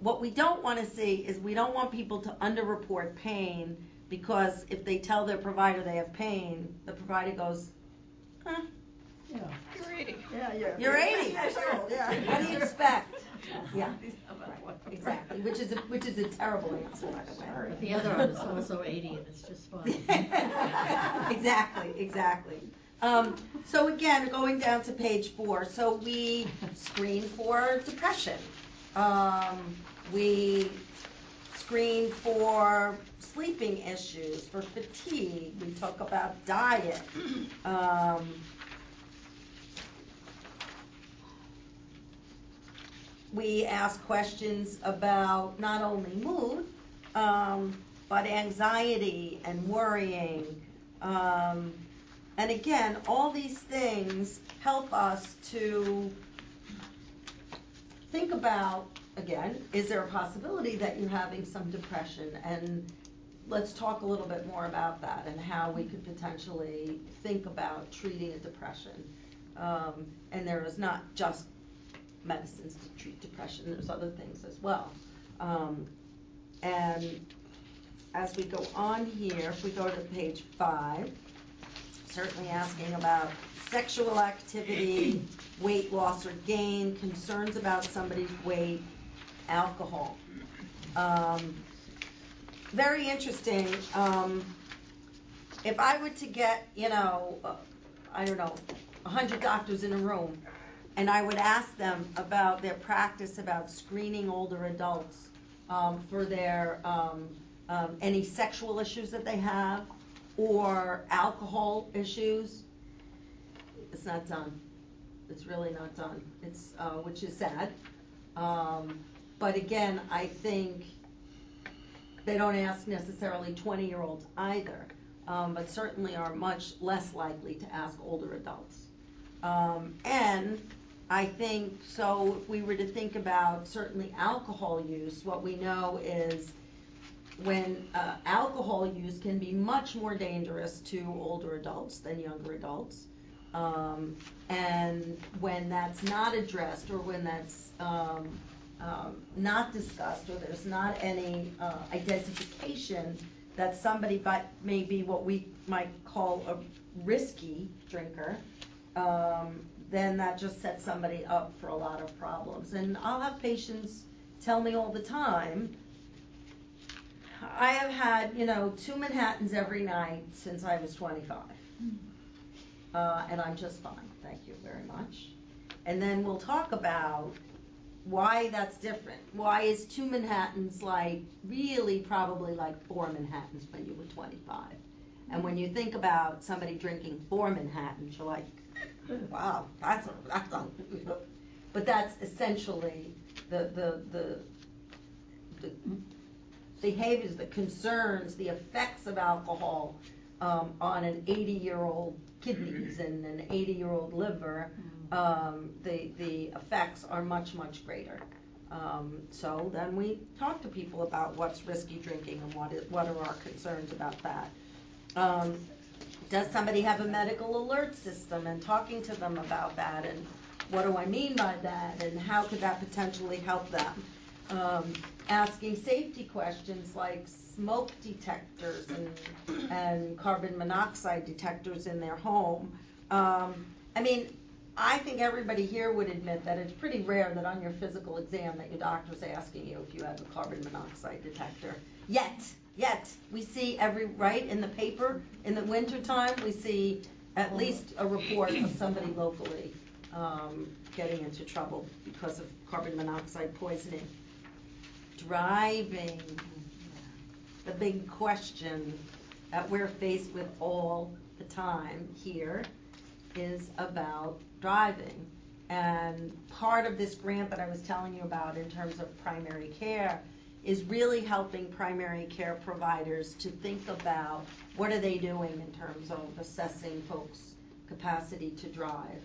what we don't wanna see is we don't want people to underreport pain because if they tell their provider they have pain, the provider goes, huh, Yeah. You're eighty. Yeah, you're. you're eighty. Years old, yeah. What do you expect? Yeah, exactly, which is, a which is a terrible answer, by the way. The other one is also eighty and it's just fine. Exactly, exactly. Um, so again, going down to page four, so we screen for depression. Um, we screen for sleeping issues, for fatigue, we talk about diet. Um, we ask questions about not only mood, um, but anxiety and worrying. Um, and again, all these things help us to think about, again, is there a possibility that you're having some depression? And let's talk a little bit more about that and how we could potentially think about treating a depression. Um, and there is not just medicines to treat depression, there's other things as well. Um, and as we go on here, if we go to page five, certainly asking about sexual activity, weight loss or gain, concerns about somebody's weight, alcohol. Um, very interesting, um, if I were to get, you know, uh, I don't know, a hundred doctors in a room, and I would ask them about their practice about screening older adults um, for their um, um, any sexual issues that they have or alcohol issues. It's not done. It's really not done. It's uh, which is sad. Um, but again, I think they don't ask necessarily 20 year olds either, um, but certainly are much less likely to ask older adults. Um, and I think, so if we were to think about certainly alcohol use, what we know is when uh, alcohol use can be much more dangerous to older adults than younger adults. Um, and when that's not addressed or when that's um, um, not discussed or there's not any uh, identification that somebody but may be what we might call a risky drinker, um, then that just sets somebody up for a lot of problems. And I'll have patients tell me all the time, I have had, you know, two Manhattans every night since I was 25. Uh, and I'm just fine, thank you very much. And then we'll talk about why that's different. Why is two Manhattans like really probably like four Manhattans when you were 25? And when you think about somebody drinking four Manhattans, you're like, wow, that's, that's, unbelievable. but that's essentially the, the, the, the behaviors, the concerns, the effects of alcohol um, on an 80-year-old kidneys and an 80-year-old liver, um, the, the effects are much, much greater. Um, so then we talk to people about what's risky drinking and what is, what are our concerns about that. Um, does somebody have a medical alert system and talking to them about that and what do I mean by that and how could that potentially help them? Um, asking safety questions like smoke detectors and, and carbon monoxide detectors in their home. Um, I mean, I think everybody here would admit that it's pretty rare that on your physical exam that your doctor's asking you if you have a carbon monoxide detector. Yet, yet, we see every, right, in the paper, in the wintertime, we see at least a report of somebody locally um, getting into trouble because of carbon monoxide poisoning. Driving, the big question that we're faced with all the time here is about driving. And part of this grant that I was telling you about in terms of primary care is really helping primary care providers to think about what are they doing in terms of assessing folks' capacity to drive.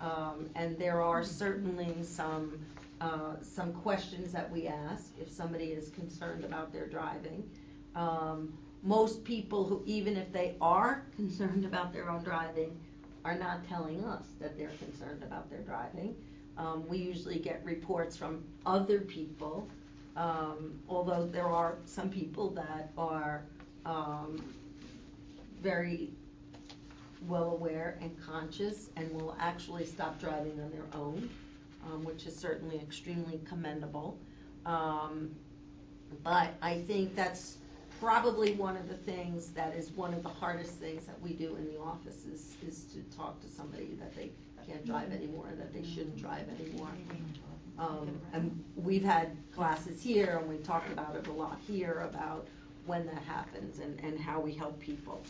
Um, and there are certainly some, uh, some questions that we ask if somebody is concerned about their driving. Um, most people who, even if they are concerned about their own driving, are not telling us that they're concerned about their driving. Um, we usually get reports from other people Um, although there are some people that are, um, very well aware and conscious and will actually stop driving on their own, um, which is certainly extremely commendable. Um, but I think that's probably one of the things that is one of the hardest things that we do in the office is, is to talk to somebody that they can't drive anymore, and that they shouldn't drive anymore. Um, and we've had classes here and we've talked about it a lot here about when that happens and, and how we help people.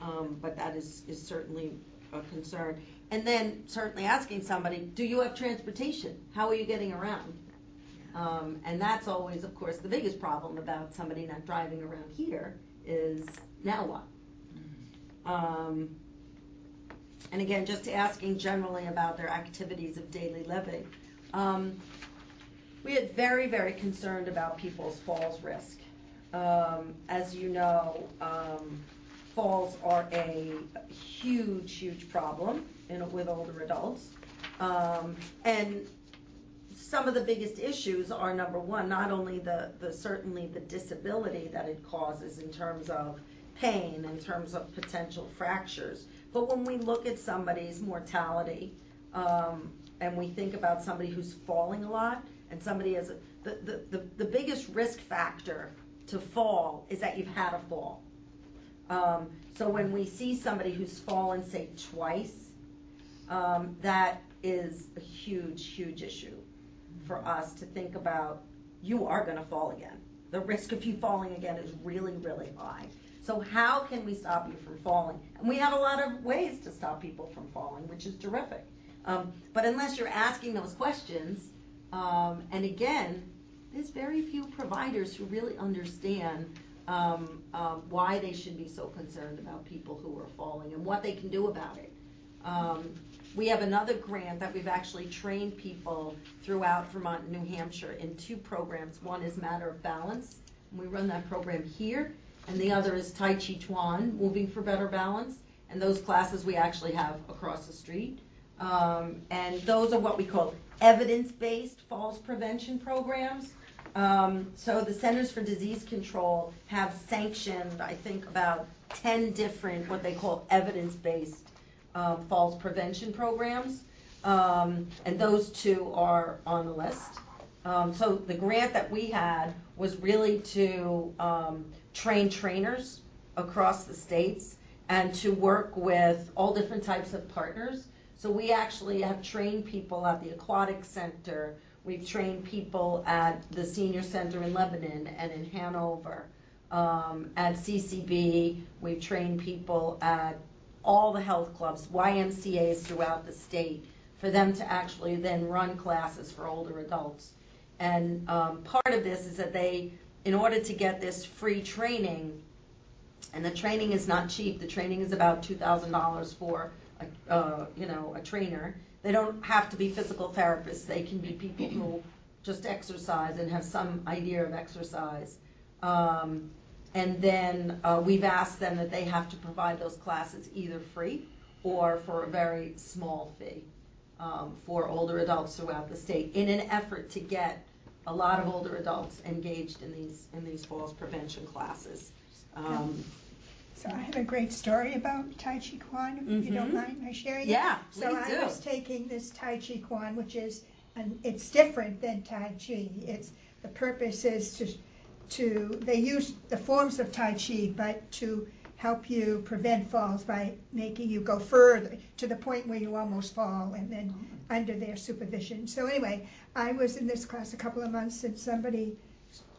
Um, but that is, is certainly a concern. And then certainly asking somebody, do you have transportation? How are you getting around? Um, and that's always, of course, the biggest problem about somebody not driving around here is now what? Um, and again, just asking generally about their activities of daily living. Um, we get very, very concerned about people's falls risk. Um, as you know, um, falls are a huge, huge problem in, with older adults. Um, and some of the biggest issues are number one, not only the, the certainly the disability that it causes in terms of pain, in terms of potential fractures, but when we look at somebody's mortality, um, and we think about somebody who's falling a lot, and somebody has a, the, the, the, the biggest risk factor to fall is that you've had a fall. Um, so when we see somebody who's fallen, say, twice, um, that is a huge, huge issue for us to think about. You are going to fall again. The risk of you falling again is really, really high. So how can we stop you from falling? And we have a lot of ways to stop people from falling, which is terrific. Um, but unless you're asking those questions, um, and again, there's very few providers who really understand um, um, why they should be so concerned about people who are falling and what they can do about it. Um, we have another grant that we've actually trained people throughout Vermont and New Hampshire in two programs. One is Matter of Balance, and we run that program here, and the other is Tai Chi Chuan, Moving for Better Balance. And those classes we actually have across the street. Um, and those are what we call evidence-based falls prevention programs. Um, so the Centers for Disease Control have sanctioned, I think, about 10 different, what they call evidence-based um, falls prevention programs. Um, and those two are on the list. Um, so the grant that we had was really to um, train trainers across the states and to work with all different types of partners. So we actually have trained people at the Aquatic Center. We've trained people at the Senior Center in Lebanon and in Hanover. Um, at CCB, we've trained people at all the health clubs, YMCA's throughout the state, for them to actually then run classes for older adults. And um, part of this is that they, in order to get this free training, and the training is not cheap. The training is about two thousand dollars for, a, uh, you know, a trainer. They don't have to be physical therapists. They can be people who just exercise and have some idea of exercise. Um, and then uh, we've asked them that they have to provide those classes either free or for a very small fee um, for older adults throughout the state in an effort to get a lot of older adults engaged in these in these falls prevention classes. Um, So I have a great story about Tai Chi Chuan, if you don't Mhm. mind my sharing it. Yeah, So I do. was taking this Tai Chi Chuan, which is, and it's different than Tai Chi. It's, the purpose is to, to, they use the forms of Tai Chi, but to help you prevent falls by making you go further, to the point where you almost fall, and then under their supervision. So anyway, I was in this class a couple of months, and somebody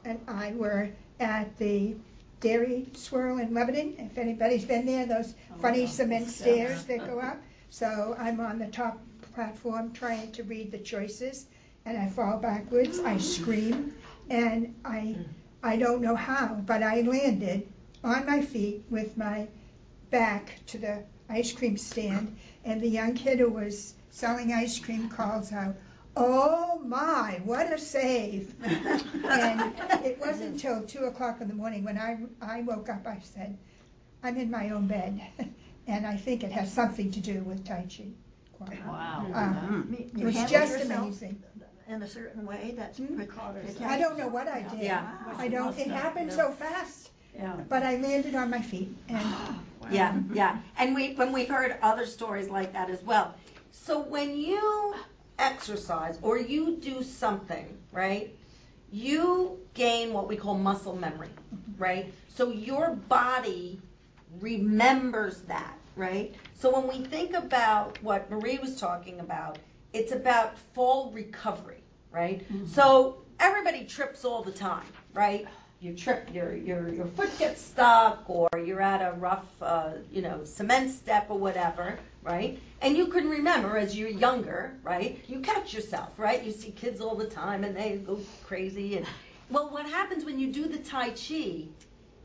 and I were at the Dairy Swirl in Lebanon. If anybody's been there, those funny cement stairs that go up. So I'm on the top platform trying to read the choices, and I fall backwards. I scream, and I I don't know how, but I landed on my feet with my back to the ice cream stand, and the young kid who was selling ice cream calls out, "Oh my, what a save!" and it wasn't until two o'clock in the morning when I I woke up. I said, "I'm in my own bed," and I think it has something to do with Tai Chi. Wow. Me- it was handle just yourself? amazing. in a certain way that's. Hmm? pre- I don't know what I did. Yeah. I don't, it happened so fast, Yeah. but I landed on my feet and Yeah, yeah. And we, when we've heard other stories like that as well. So when you exercise or you do something, right, you gain what we call muscle memory, right? So your body remembers that, right? So when we think about what Marie was talking about, it's about full recovery, right? Mm-hmm. So everybody trips all the time, right? You trip, your your your foot gets stuck, or you're at a rough, uh, you know, cement step or whatever, right? And you can remember as you're younger, right? You catch yourself, right? You see kids all the time, and they go crazy. And well, what happens when you do the tai chi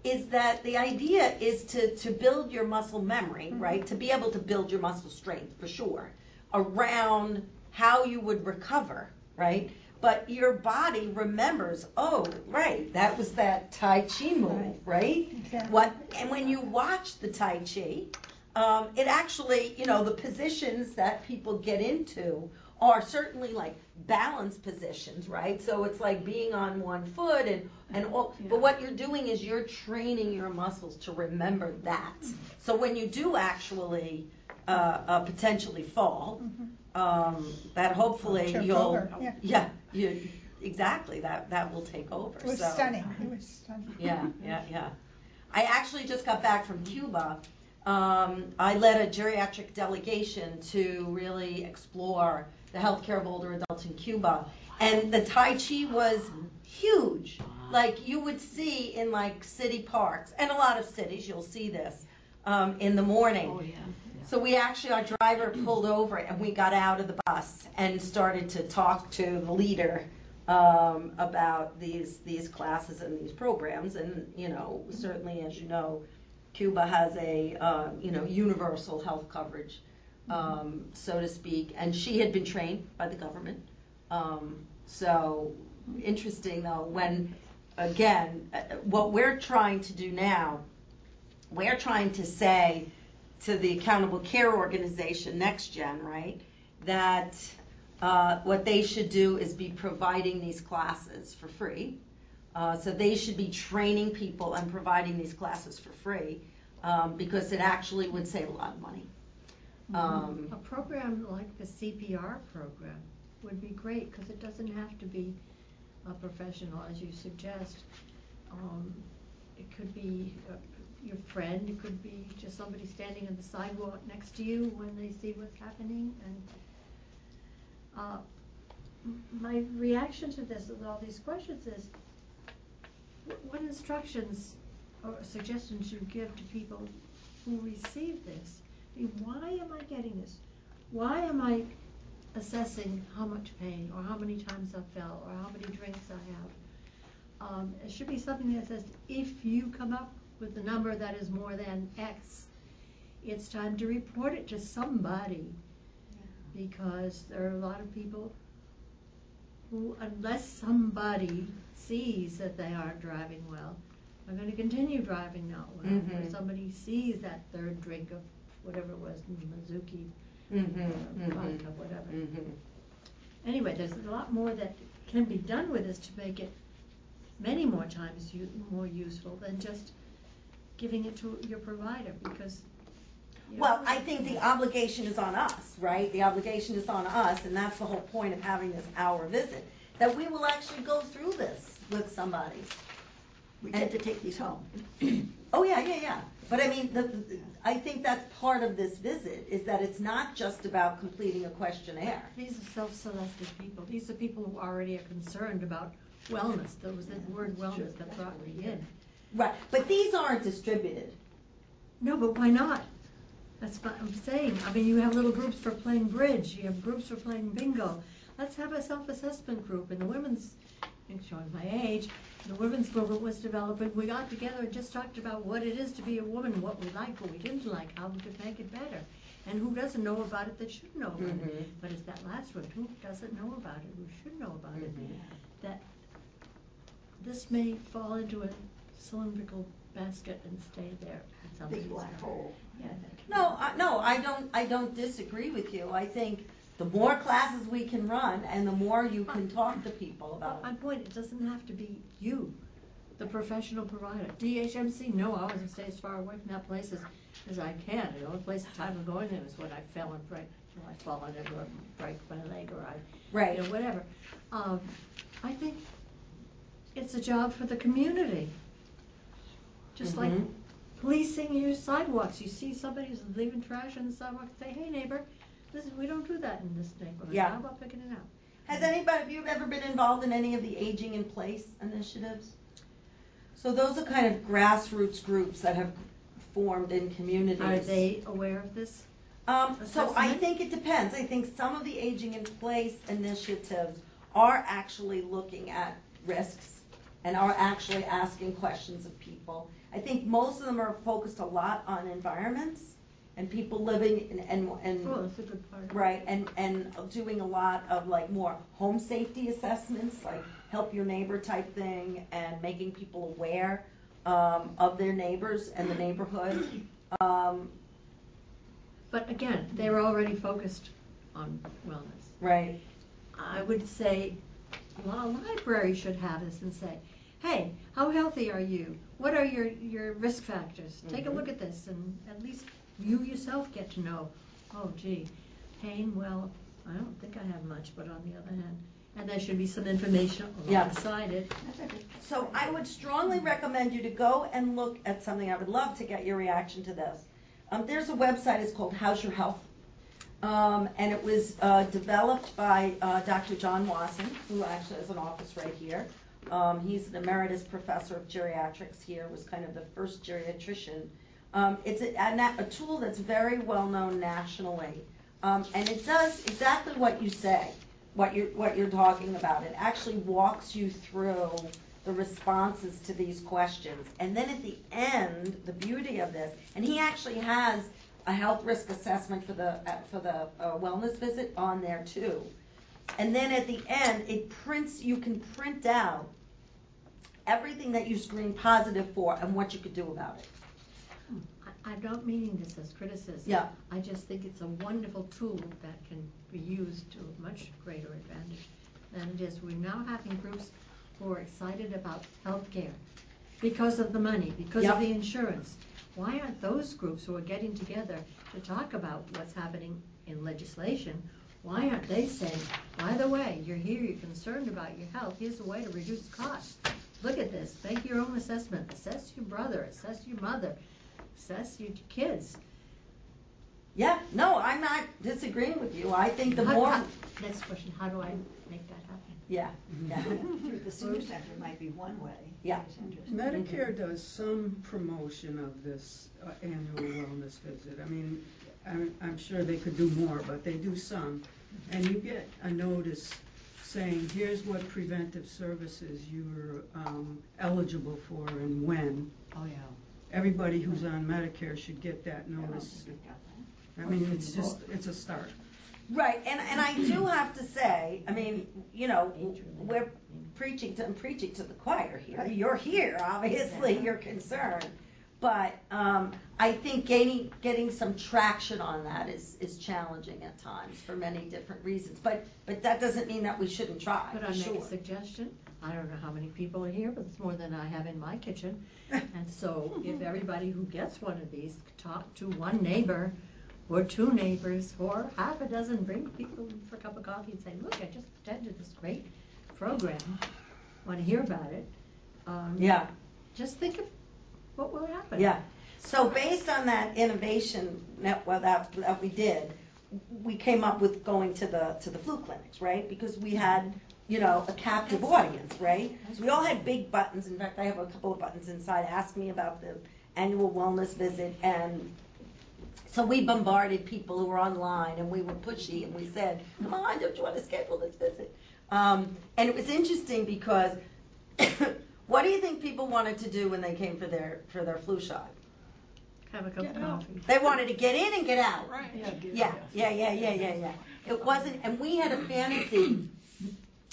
is that the idea is to to build your muscle memory, right? To be able to build your muscle strength for sure around how you would recover, right? But your body remembers, oh, right, that was that Tai Chi move, right? Exactly. What and when you watch the Tai Chi, um, it actually, you know, the positions that people get into are certainly like balance positions, right? So it's like being on one foot and and all. But what you're doing is you're training your muscles to remember that. So when you do actually uh, uh, potentially fall, um, that hopefully you'll yeah. yeah you exactly that that will take over. it was so. stunning. It was stunning. Yeah, yeah, yeah. I actually just got back from Cuba. Um, I led a geriatric delegation to really explore the healthcare of older adults in Cuba. And the Tai Chi was huge. Like you would see in like city parks, and a lot of cities, you'll see this um, in the morning. Oh, yeah. So we actually, our driver pulled over and we got out of the bus and started to talk to the leader um, about these these classes and these programs. And you know, certainly, as you know, Cuba has a uh, you know universal health coverage, um, so to speak. And she had been trained by the government. Um, so interesting though when again uh, what we're trying to do now we're trying to say to the accountable care organization next gen right that uh, what they should do is be providing these classes for free. Uh, so they should be training people and providing these classes for free um, because it actually would save a lot of money. Um, A program like the CPR program would be great, because it doesn't have to be a professional, as you suggest. Um, It could be uh, your friend, it could be just somebody standing on the sidewalk next to you when they see what's happening, and uh, my reaction to this, with all these questions is, what instructions or suggestions you give to people who receive this? I mean, why am I getting this? Why am I assessing how much pain, or how many times I fell, or how many drinks I have? Um, it should be something that says, if you come up with a number that is more than X, it's time to report it to somebody. Because there are a lot of people who, unless somebody sees that they aren't driving well, are gonna continue driving not well. Or Mhm. somebody sees that third drink of whatever it was, Mizuki, uh, mhm, vodka, whatever. mhm. Anyway, there's a lot more that can be done with this to make it many more times more useful than just giving it to your provider, because. you know, Well, I think the obligation is on us, right? The obligation is on us, and that's the whole point of having this hour visit, that we will actually go through this with somebody. We get to take these home. Oh, yeah, yeah, yeah. But I mean, the, the- I think that's part of this visit, is that it's not just about completing a questionnaire. These are self-selected people, these are people who already are concerned about wellness, there was the word wellness that brought me in. Right, but these aren't distributed. No, but why not? That's what I'm saying. I mean, you have little groups for playing bridge, you have groups for playing bingo. Let's have a self-assessment group in the women's, I'm showing my age, the women's movement was developing. We got together and just talked about what it is to be a woman, what we like, what we didn't like, how we could make it better. And who doesn't know about it that should know about Mhm. it. But it's that last one, who doesn't know about it, who should know about it. That this may fall into a cylindrical basket and stay there. Big black hole. Yeah. No, I, no, I don't, I don't disagree with you. I think The more classes we can run and the more you can talk to people But about my point, it doesn't have to be you, the professional provider. DHMC, no, I want to stay as far away from that place as, as I can. The only place, the time of going there was when I fell and break, well, I fall and I break my leg or I, Right. you know, whatever. Um, I think it's a job for the community. Just like Mhm. policing your sidewalks. You see somebody who's leaving trash on the sidewalk, say, hey neighbor, listen, we don't do that in this neighborhood. Yeah. How about picking it up? Has anybody, have you ever been involved in any of the aging in place initiatives? So those are kind of grassroots groups that have formed in communities. Are they aware of this? Um, so I assessment? think it depends. I think some of the aging in place initiatives are actually looking at risks and are actually asking questions of people. I think most of them are focused a lot on environments and people living in, and, and. Oh, that's a good part. Right, and, and doing a lot of like more home safety assessments, like help your neighbor type thing, and making people aware um, of their neighbors and the neighborhood. Um, But again, they were already focused on wellness. right, I would say, well, a library should have this and say, hey, how healthy are you? What are your, your risk factors? Take a Mhm. look at this and at least you yourself get to know, oh gee, pain, well, I don't think I have much, but on the other hand, and there should be some information Yeah. alongside it. so I would strongly recommend you to go and look at something. I would love to get your reaction to this. Um, there's a website. It's called How's Your Health, um, and it was uh, developed by uh, Dr. John Wasson, who actually has an office right here. Um, he's an emeritus professor of geriatrics here. Was kind of the first geriatrician. Um, it's a, a, a tool that's very well known nationally, um, and it does exactly what you say what you're what you're talking about. It actually walks you through the responses to these questions, and then at the end, the beauty of this, and he actually has a health risk assessment for the uh, for the uh, wellness visit on there too. And then at the end, it prints. You can print out everything that you screened positive for and what you could do about it. Hmm. I, I don't meaning this as criticism. Yeah. I just think it's a wonderful tool that can be used to a much greater advantage than it is. We're now having groups who are excited about healthcare because of the money, because Yep. of the insurance. Why aren't those groups who are getting together to talk about what's happening in legislation, why aren't they saying, by the way, you're here, you're concerned about your health, here's a way to reduce costs. Look at this, make your own assessment, assess your brother, assess your mother, assess your kids. Yeah, no, I'm not disagreeing with you. I think the How- more, how- Next question, how do I make that happen? yeah, yeah. Through the senior center might be one way. Yeah. Senior centers. Medicare does some promotion of this uh, annual wellness visit. I mean, I'm, I'm sure they could do more, but they do some. And you get a notice saying, here's what preventive services you're um, eligible for and when. Oh, yeah. Everybody who's on Medicare should get that notice. I mean, it's just, it's a start. Right, and, and I do have to say, I mean, you know, we're preaching to, I'm preaching to the choir here. You're here, obviously, you're concerned. But, um, I think gaining, getting some traction on that is, is challenging at times for many different reasons. But, but that doesn't mean that we shouldn't try, Could I for make sure. a suggestion? I don't know how many people are here, but it's more than I have in my kitchen. And so if everybody who gets one of these talk to one neighbor or two neighbors or half a dozen, bring people for a cup of coffee and say, look, I just attended this great program, want to hear about it. Um, Yeah. Just think of what will happen. Yeah, so based on that innovation that, well, that, that we did, we came up with going to the, to the flu clinics, right? Because we had, you know, a captive audience, right? So we all had big buttons, in fact, I have a couple of buttons inside, ask me about the annual wellness visit, and so we bombarded people who were online, and we were pushy, and we said, come on, don't you want to schedule this visit? Um, and it was interesting because, what do you think people wanted to do when they came for their, for their flu shot? Have a cup of Get out. coffee. They wanted to get in and get out. Right. Yeah, yeah, yeah, yeah, yeah, yeah. It wasn't, and we had a fantasy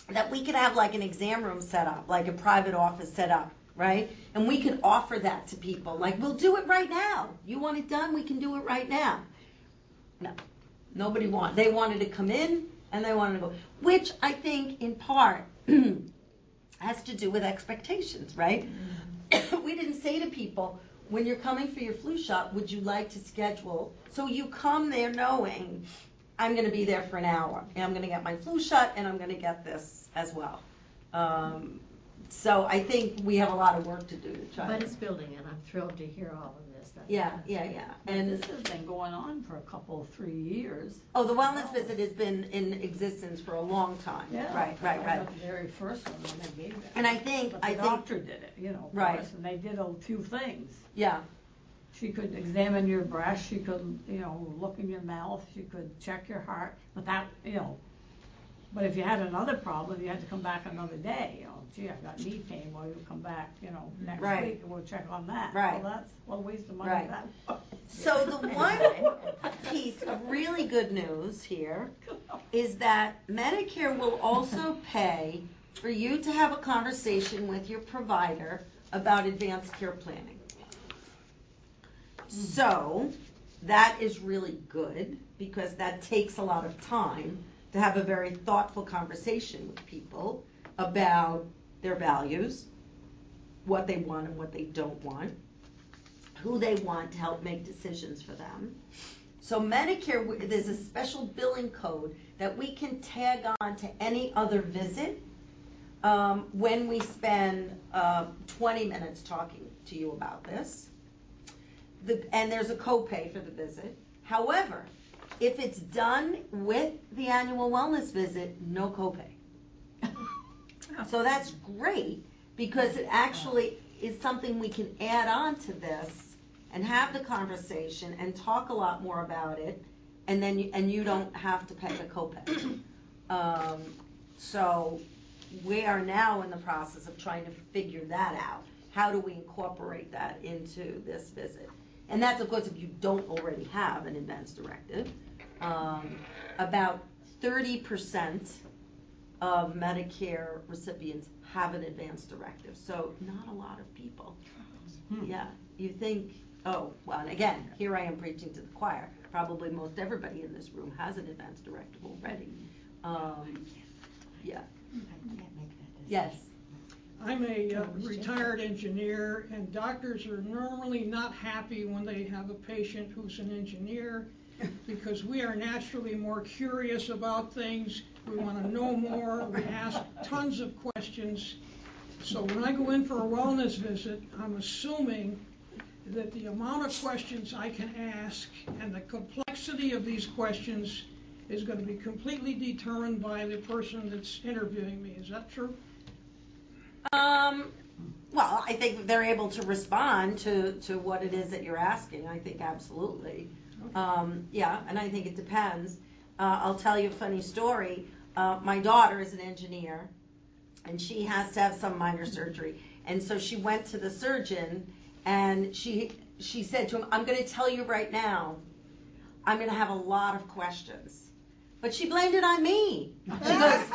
that we could have like an exam room set up, like a private office set up, right? And we could offer that to people, like, we'll do it right now. You want it done, we can do it right now. No, Nobody want, they wanted to come in and they wanted to go, which I think in part has to do with expectations, right? we didn't say to people, when you're coming for your flu shot, would you like to schedule? So you come there knowing I'm going to be there for an hour, and I'm going to get my flu shot, and I'm going to get this as well. Um, so I think we have a lot of work to do to try. But it's building, and I'm thrilled to hear all of That's yeah, yeah, yeah. And And this has been going on for a couple, three years. oh, the wellness visit has been in existence for a long time. Yeah. Right, right, I right. The very first one when they gave it. And I think But I the think doctor did it, you know, Right. and they did a few things. yeah, She could examine your breast, she could, you know, look in your mouth, she could check your heart, but that, you know. But if you had another problem, you had to come back another day, you know, gee, I've got knee pain, well, you come back, you know, next Right. week, and we'll check on that. Right. Well, that's, a waste of money Right. that. So the one piece of really good news here is that Medicare will also pay for you to have a conversation with your provider about advanced care planning. Hmm. So that is really good because that takes a lot of time to have a very thoughtful conversation with people about their values, what they want and what they don't want who they want to help make decisions for them. So Medicare, there's a special billing code that we can tag on to any other visit um, when we spend uh, 20 minutes talking to you about this. The, and there's a copay for the visit. However, if it's done with the annual wellness visit, no copay. So that's great because it actually is something we can add on to this and have the conversation and talk a lot more about it, and then you, and you don't have to pay the copay. Um, so we are now in the process of trying to figure that out. How do we incorporate that into this visit? And that's of course if you don't already have an advance directive. Um, about thirty percent of Medicare recipients have an advance directive, so not a lot of people. Yeah, you think, oh, well, and again, here I am preaching to the choir. Probably most everybody in this room has an advance directive already. Um, yeah, yes, I'm a uh, retired engineer, and doctors are normally not happy when they have a patient who's an engineer, because we are naturally more curious about things, we want to know more, we ask tons of questions. So when I go in for a wellness visit, I'm assuming that the amount of questions I can ask and the complexity of these questions is going to be completely determined by the person that's interviewing me. Is that true? Um, well, I think they're able to respond to, to what it is that you're asking. I think absolutely. Um, yeah, and I think it depends. Uh, I'll tell you a funny story. Uh, my daughter is an engineer, and she has to have some minor surgery. And so she went to the surgeon, and she she said to him, "I'm going to tell you right now, I'm going to have a lot of questions." But she blamed it on me. She goes,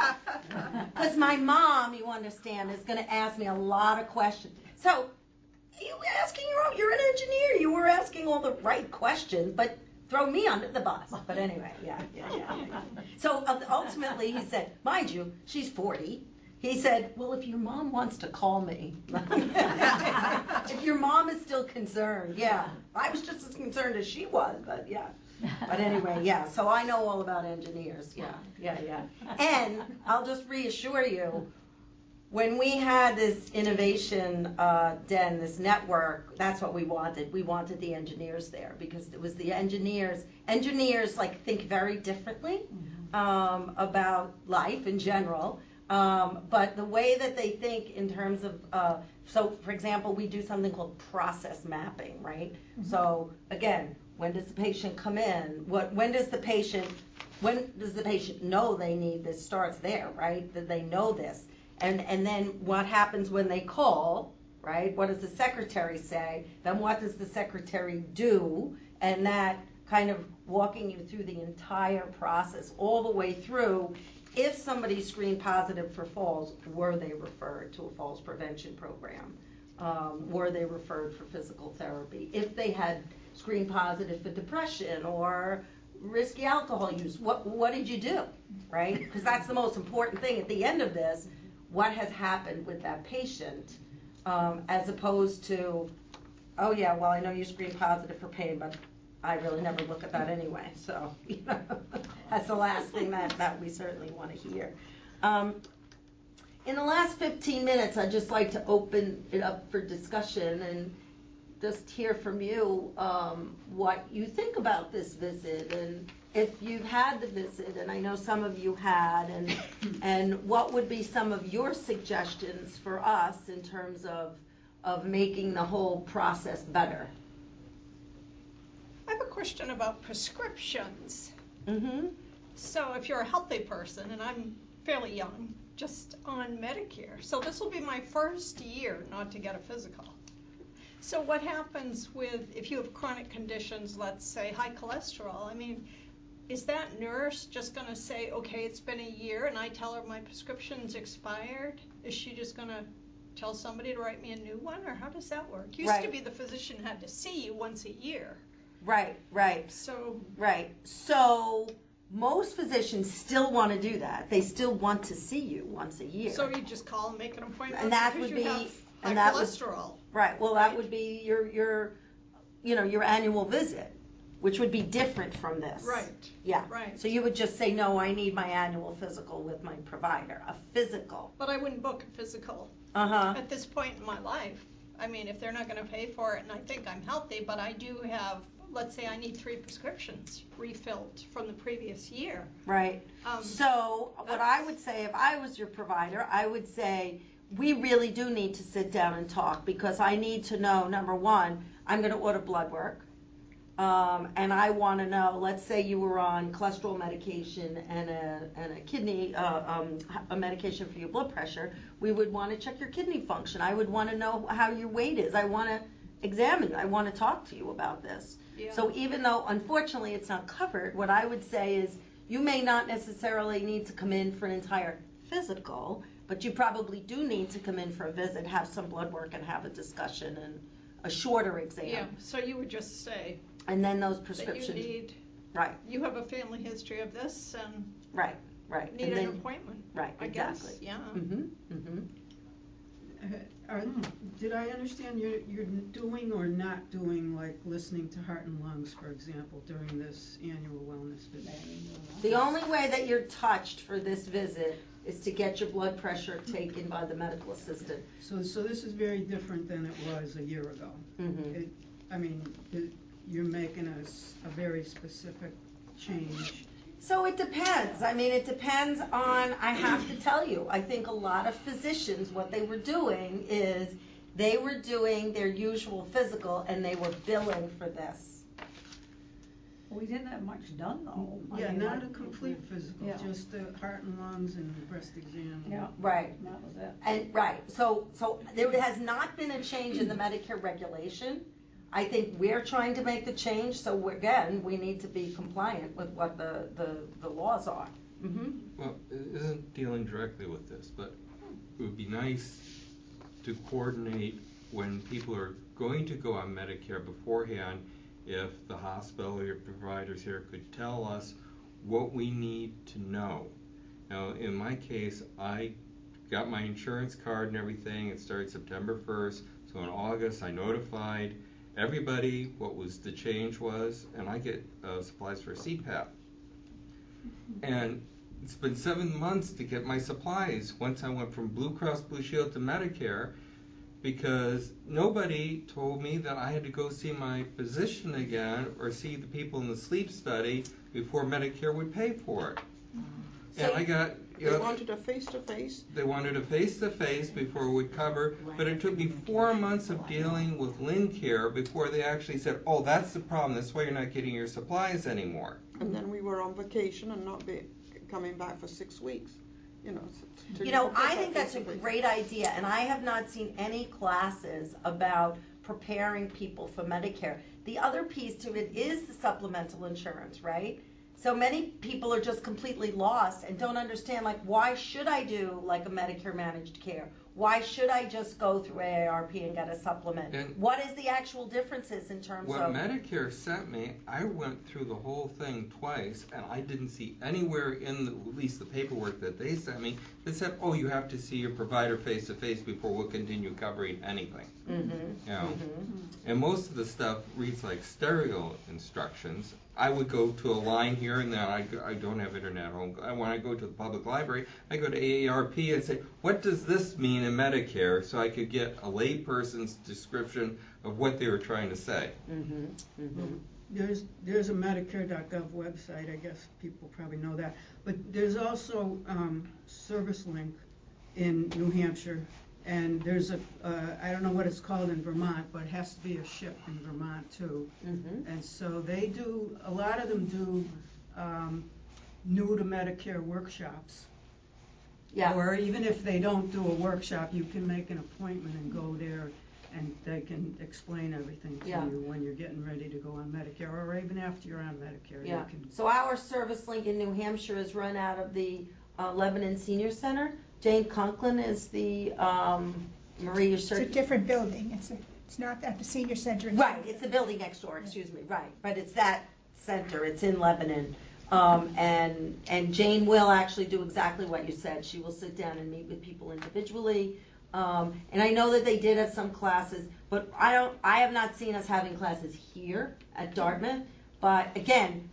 because my mom, you understand, is going to ask me a lot of questions. So you were asking your own, you're an engineer. You were asking all the right questions, but throw me under the bus. But anyway, yeah, yeah, yeah. yeah. So uh, ultimately, he said, mind you, she's 40. He said, well, if your mom wants to call me, if your mom is still concerned, yeah. I was just as concerned as she was, but yeah. But anyway, yeah, so I know all about engineers, yeah, yeah, yeah. And I'll just reassure you, when we had this innovation uh, den, this network, that's what we wanted. We wanted the engineers there because it was the engineers. Engineers like think very differently um, about life in general. Um, but the way that they think in terms of, uh, so for example, we do something called process mapping, right? So again, when does the patient come in? What, when does the patient, when does the patient know they need this? Starts there, right? That they know this. And, and then what happens when they call, right? What does the secretary say? Then what does the secretary do? And that kind of walking you through the entire process, all the way through. If somebody's screened positive for falls, were they referred to a falls prevention program? Um, were they referred for physical therapy? If they had screened positive for depression or risky alcohol use. What, what did you do, right? Because that's the most important thing at the end of this. What has happened with that patient, um, as opposed to, oh yeah, well, I know you screen positive for pain, but I really never look at that anyway, so, you know, that's the last thing that, that we certainly want to hear. Um, in the last fifteen minutes, I'd just like to open it up for discussion and just hear from you, um, what you think about this visit and if you've had the visit, and I know some of you had, and, and what would be some of your suggestions for us in terms of, of making the whole process better? I have a question about prescriptions. Mm-hmm. So if you're a healthy person, and I'm fairly young, just on Medicare, so this will be my first year not to get a physical. So what happens with, if you have chronic conditions, let's say high cholesterol, I mean, is that nurse just gonna say, okay, it's been a year, and I tell her my prescription's expired? Is she just gonna tell somebody to write me a new one, or how does that work? Used to be the physician had to see you once a year, Right, right. so Right. So most physicians still want to do that. They still want to see you once a year. So you just call and make an appointment And that would be- and that would- cholesterol. right. Well, that would be your your you know your annual visit, which would be different from this. Right. Yeah. Right. So you would just say, no, I need my annual physical with my provider, a physical. But I wouldn't book a physical Uh huh. at this point in my life. I mean, if they're not gonna pay for it and I think I'm healthy, but I do have, let's say I need three prescriptions refilled from the previous year. Right. Um, So what I would say, if I was your provider, I would say, we really do need to sit down and talk because I need to know, number one, I'm gonna order blood work. Um, and I wanna know, let's say you were on cholesterol medication and a, and a kidney, uh, um, a medication for your blood pressure, we would wanna check your kidney function. I would wanna know how your weight is. I wanna examine you. I wanna talk to you about this. Yeah. So even though unfortunately it's not covered, what I would say is you may not necessarily need to come in for an entire physical, but you probably do need to come in for a visit, have some blood work and have a discussion and a shorter exam. Yeah, exam. so you would just say And then those that you prescriptions, need, right, you have a family history of this and right, right. need And an then- appointment. Right, I guess, exactly. yeah. Mhm, mhm. Uh, Are, did I understand you're, you're doing or not doing, like, listening to heart and lungs, for example, during this annual wellness visit? The only way that you're touched for this visit is to get your blood pressure taken by the medical assistant. So, so this is very different than it was a year ago. Mhm. It, I mean, it, you're making a, s- a very specific change. So it depends. I mean, it depends on, I have to tell you, I think a lot of physicians, what they were doing is they were doing their usual physical and they were billing for this. We didn't have much done though. I Yeah, mean, not like- a complete physical, Yeah. just the heart and lungs and breast exam. Yeah, Right. that was it. And, right, so, so there has not been a change in the Medicare regulation. I think we're trying to make the change, so we're- again, we need to be compliant with what the, the, the laws are. Mm-hmm. Well, it isn't dealing directly with this, but it would be nice to coordinate when people are going to go on Medicare beforehand, if the hospital or your providers here could tell us what we need to know. Now, in my case, I got my insurance card and everything, it started September first, so in August, I notified everybody what was, the change was, and I get, uh, supplies for CPAP. And it's been seven months to get my supplies once I went from Blue Cross Blue Shield to Medicare because nobody told me that I had to go see my physician again or see the people in the sleep study before Medicare would pay for it. And I got, They know, wanted a face-to-face. they wanted a face-to-face before we'd cover, but it took me four months of dealing with Lincare before they actually said, oh, that's the problem, that's why you're not getting your supplies anymore. And then we were on vacation and not be, coming back for six weeks, you know. to You know, I think that's a great idea, and I have not seen any classes about preparing people for Medicare. The other piece to it is the supplemental insurance, right? So many people are just completely lost and don't understand, like, why should I do like a Medicare managed care? Why should I just go through AARP and get a supplement? And- What is the actual differences in terms What of? Medicare sent me, I went through the whole thing twice, and I didn't see anywhere in the, at least the paperwork that they sent me that said, "Oh, you have to see your provider face to face before we'll continue covering anything." Mhm, You know, mhm. and most of the stuff reads like stereo instructions. I would go to a line here, and then I, I don't have internet at home. I- When I go to the public library, I go to AARP and say, "What does this mean in Medicare?" So I could get a layperson's description of what they were trying to say. Mm -hmm. Mm -hmm. There's, there's a Medicare.gov website, I guess people probably know that. But there's also, um, ServiceLink in New Hampshire. And there's a, uh, I don't know what it's called in Vermont, but it has to be a SHIP in Vermont too. Mhm. And so they do, a lot of them do, um, new to Medicare workshops. Yeah. Or even if they don't do a workshop, you can make an appointment and go there and they can explain everything to Yeah. you when you're getting ready to go on Medicare, or even after you're on Medicare, you Yeah, can. so our ServiceLink in New Hampshire is run out of the uh, Lebanon Senior Center. Jane Conklin is the, um, Marie, you're It's a different building, it's, a- it's not at the senior center. Right, it's the building next door, excuse me, right, but it's that center, it's in Lebanon. Um, and, and Jane will actually do exactly what you said, she will sit down and meet with people individually. Um, and I know that they did have some classes, but I don't, I have not seen us having classes here at Dartmouth. But again,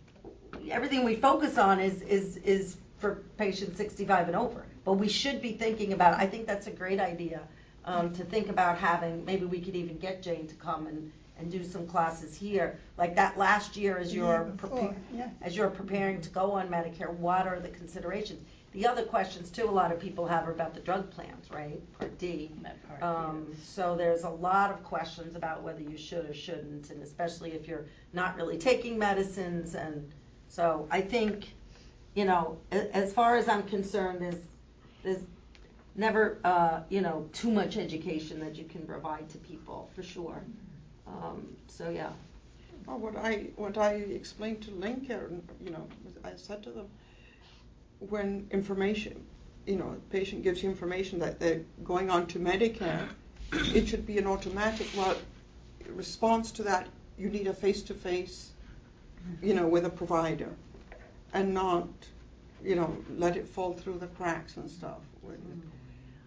everything we focus on is, is, is for patients sixty-five and over. But we should be thinking about, I think that's a great idea, um, to think about having, maybe we could even get Jane to come and, and do some classes here. Like that last year as you're, year prepa- yeah. as you're preparing to go on Medicare, what are the considerations? The other questions too, a lot of people have are about the drug plans, right, Part D. That part, Um, so there's a lot of questions about whether you should or shouldn't, and especially if you're not really taking medicines, and so I think, you know, a- as far as I'm concerned, there's, there's never, uh, you know, too much education that you can provide to people, for sure. Um, so, yeah. Well, what I, what I explained to Lincare, you know, I said to them, when information, you know, a patient gives you information that they're going on to Medicare, it should be an automatic, well, response to that, you need a face-to-face, you know, with a provider, and not, you know, let it fall through the cracks and stuff.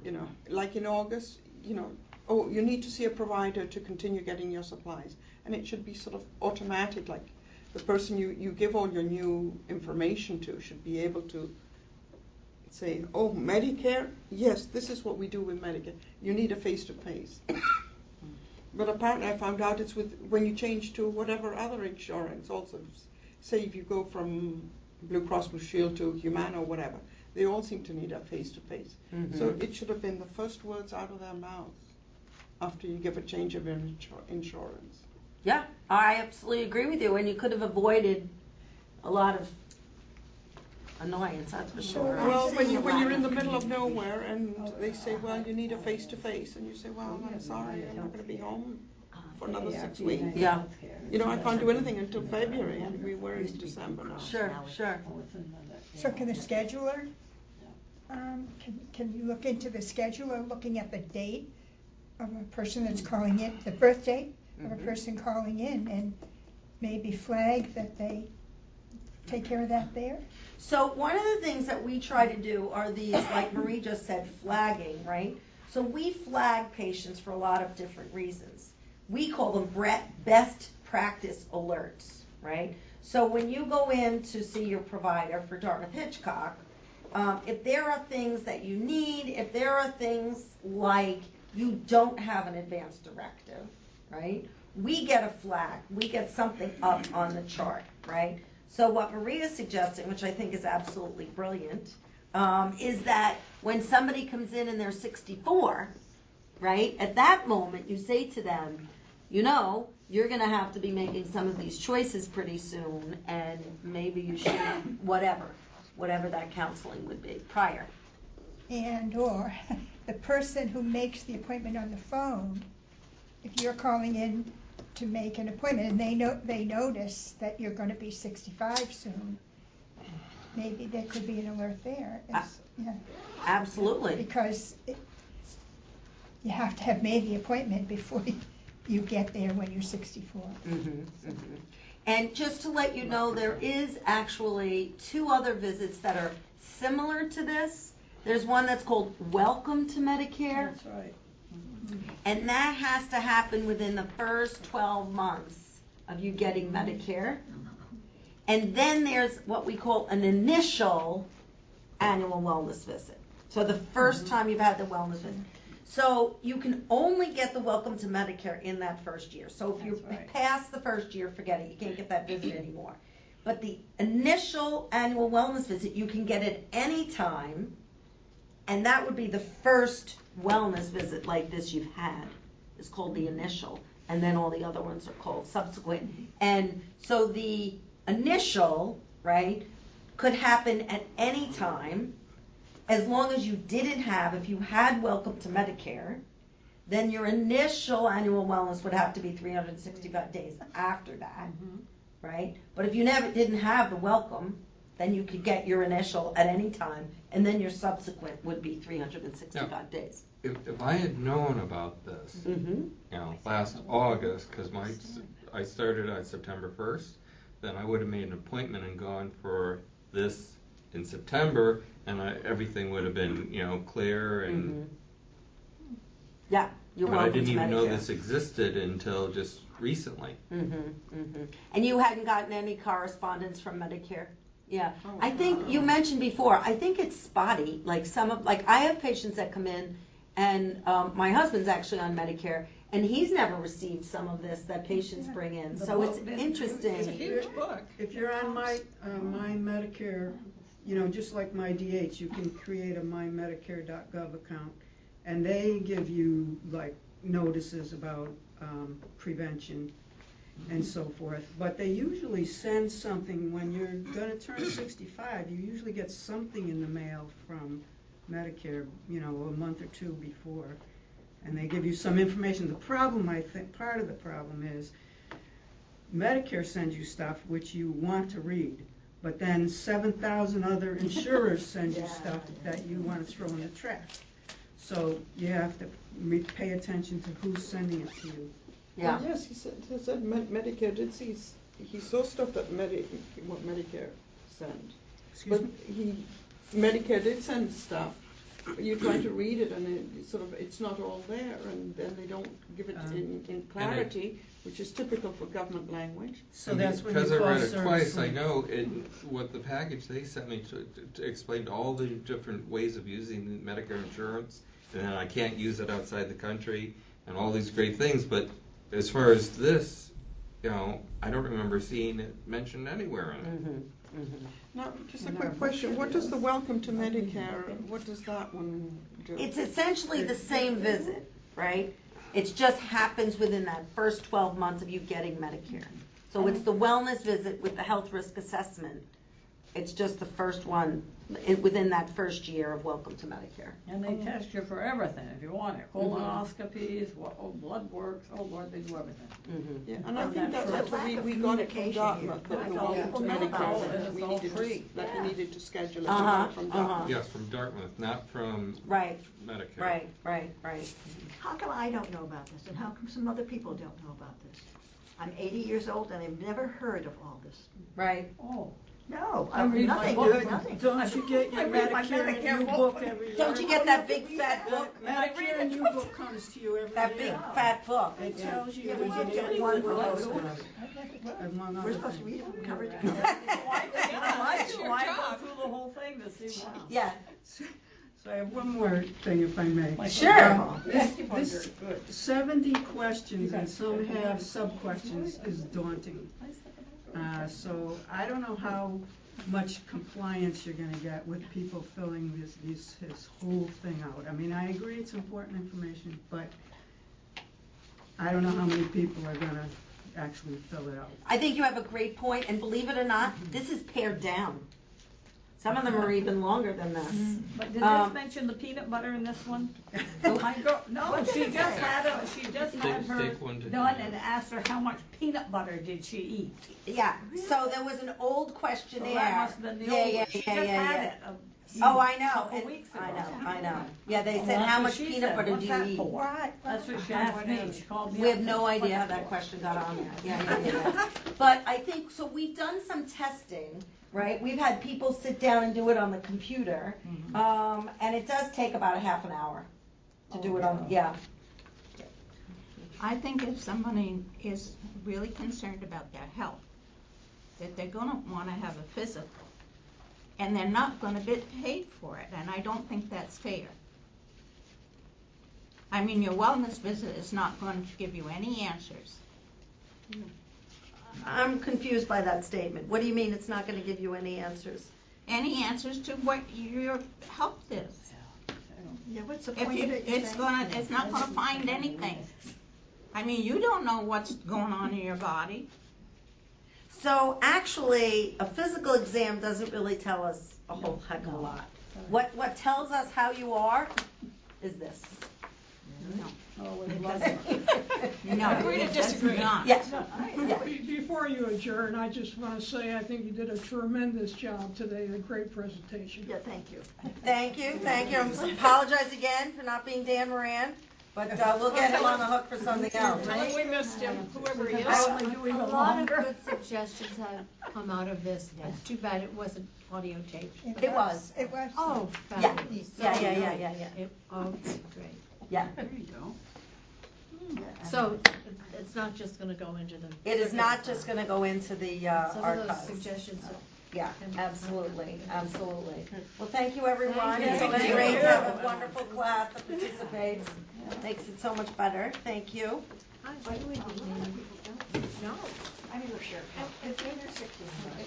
You know, like in August, you know, oh, you need to see a provider to continue getting your supplies. And it should be sort of automatic, like the person you, you give all your new information to should be able to say, oh, Medicare? Yes, this is what we do with Medicare. You need a face to face. But apparently, I found out it's with when you change to whatever other insurance. Also, say if you go from Blue Cross Blue Shield to Humana or whatever, they all seem to need a face to face. So Mhm. it should have been the first words out of their mouths after you give a change of insur- insurance. Yeah, I absolutely agree with you, and you could have avoided a lot of annoyance, that's for sure. Well, when you when you're in the middle of nowhere and they say, well, you need a face to face, and you say, well, I'm sorry, I'm not going to be home for another six weeks. Yeah. You know, I can't do anything until February, and we were in December now. Sure, sure. So can the scheduler, um, can, can you look into the scheduler, looking at the date of a person that's calling in, the birth date of a Mhm. person calling in, and maybe flag that they take care of that there? So one of the things that we try to do are these, like Marie just said, flagging, right? So we flag patients for a lot of different reasons. We call them best practice alerts, right? So when you go in to see your provider for Dartmouth Hitchcock, um, if there are things that you need, if there are things like you don't have an advance directive, right? We get a flag, we get something up on the chart, right? So what Maria's suggesting, which I think is absolutely brilliant, um, is that when somebody comes in and they're 64, right, at that moment you say to them, you know, you're going to have to be making some of these choices pretty soon, and maybe you should, whatever, whatever that counseling would be prior. And/or the person who makes the appointment on the phone, if you're calling in to make an appointment and they know, they notice that you're gonna be sixty-five soon, maybe there could be an alert there. It's- yeah. Absolutely. Because it, you have to have made the appointment before you- you get there when you're sixty-four. Mhm, mhm. And just to let you know, there is actually two other visits that are similar to this. There's one that's called Welcome to Medicare, That's right. and that has to happen within the first twelve months of you getting Medicare. And then there's what we call an initial annual wellness visit. So the 1st time you've had the wellness visit. So you can only get the welcome to Medicare in that first year. So if you That's right. pass the first year, forget it, you can't get that visit anymore. But the initial annual wellness visit, you can get it any time, and that would be the first wellness visit like this you've had. It's called the initial, and then all the other ones are called subsequent. And so the initial, right, could happen at any time, as long as you didn't have, if you had welcome to Medicare, then your initial annual wellness would have to be 365 days after that, right? But if you never didn't have the welcome, then you could get your initial at any time, and then your subsequent would be 365 days. If, if I had known about this, Mm-hmm. you know, last August, because my, I started on September first, then I would have made an appointment and gone for this in September, and I, everything would have been, you know, clear and, Yeah, you're but I didn't to even know this existed until just recently. Mm-hmm, mm-hmm. And you hadn't gotten any correspondence from Medicare? Yeah, I think, you mentioned before, I think it's spotty, like some of, like, I have patients that come in, and, um, my husband's actually on Medicare, and he's never received some of this that patients bring in, so it's The book- It's a interesting. huge book. If you're on my, uh, my Medicare, you know, just like my DH, you can create a mymedicare.gov account. And they give you like notices about, um, prevention and so forth. But they usually send something, when you're gonna turn sixty-five, you usually get something in the mail from Medicare, you know, a month or two before. And they give you some information. The problem, I think, part of the problem is Medicare sends you stuff which you want to read, but then seven thousand other insurers send you Yeah, stuff yeah. that you want to throw in the trash. So you have to re- pay attention to who's sending it to you. Yeah, Well, yes, he said, he said Med- Medicare did see, s- he saw stuff that Medi, what Medicare sent. Excuse But me? he, Medicare did send stuff, but you try to read it and it it's sort of, it's not all there, and then they don't give it Um, in, in clarity, which is typical for government language. So And that's Because I read it twice, I know it, what the package they sent me to, to explain all the different ways of using Medicare insurance, and then I can't use it outside the country, and all these great things, but as far as this, you know, I don't remember seeing it mentioned anywhere in it. mm-hmm, mm-hmm. Now, just a quick question, what does the Welcome to Medicare, what does that one do? It's essentially the same visit, right? It just happens within that first twelve months of you getting Medicare. So it's the wellness visit with the health risk assessment. It's just the first one, i- within that first year of welcome to Medicare. And they test you for everything if you want it, colonoscopies, what, oh, blood works, oh Lord, they do everything. Mhm. Yeah, and I think that that's first- what we, we got it from communication Dartmouth, here. that the all Welcome to people know about Medicare, it. that we all needed to, free. that we needed to schedule it, we Uh-huh, got it from uh-huh. Dartmouth. Yes, from Dartmouth, not from Right, Medicare. right, right, right. How come I don't know about this, and how come some other people don't know about this? I'm eighty years old and I've never heard of all this. Right. Oh. No, I I- read my nothing, book. nothing. Don't you get I your read my Medicare and Medicare U book. book every year? Don't you get that big fat book? Medicare and book comes to you every year. That big fat book? It tells you Yeah, what we you did get one for those those. stuff, among We're other supposed to things. read them cover to cover. why, That's your why go job. through the whole thing to see what? Yeah, So I have one more thing, if I may. Sure. This, this seventy questions and some have sub-questions is daunting. Uh, so I don't know how much compliance you're gonna get with people filling this, this, whole thing out. I mean, I agree it's important information, but I don't know how many people are gonna actually fill it out. I think you have a great point, and believe it or not, this is pared down. Some of them are even longer than this. But did Um, this mention the peanut butter in this one? Nope. My girl, no, she just had a, she just had Take- her take one to- done and asked her how much peanut butter did she eat? Yeah, so there was an old So questionnaire. that must have been the Yeah, old yeah, one. She yeah, just yeah, had yeah. it a Oh, I know, couple and- weeks I ago. know, I know. Yeah, they Well, said, that's how what much she peanut said. butter What's do you that eat? for? Right. That's what she asked me, she called me We up have no and- idea how that question got on there. Yeah, yeah, yeah, yeah. But I think, so we've done some testing, right? We've had people sit down and do it on the computer. Um, and it does take about a half an hour to do it on, yeah. I think if somebody is really concerned about their health, that they're gonna wanna have a physical, and they're not gonna get paid for it, and I don't think that's fair. I mean, your wellness visit is not going to give you any answers. I'm confused by that statement. What do you mean it's not gonna give you any answers? Any answers to what your health is. Yeah, what's the If point you, of it? it's gonna, it's not gonna find anything. I mean, you don't know what's going on in your body. So actually, a physical exam doesn't really tell us a whole heck of a lot. What, what tells us how you are is this. Oh, it was No, Agree to it does disagree. not. Yeah, yeah. Be- Before you adjourn, I just want to say I think you did a tremendous job today, a great presentation. Yeah, thank you. Thank you, thank you. I apologize again for not being Dan Moran, but uh, we'll get him on the hook for something else. Tell him we missed him, whoever he is. Probably doing A lot of good suggestions have come out of this, it's too bad it wasn't audio taped. It was. It was. Oh, Yeah, fabulous. yeah, yeah, yeah, yeah, yeah, It, okay, great. Yeah. There you go. So, it's not just gonna go into the. It is not just gonna go into the uh, Some of those archives. suggestions, Yeah, absolutely, absolutely. Well, thank you, everyone. Thank It's you. been great to have a wonderful class that participates. Makes it so much better. Thank you. Why do we need, no. I mean, look it's in your sixteen, right?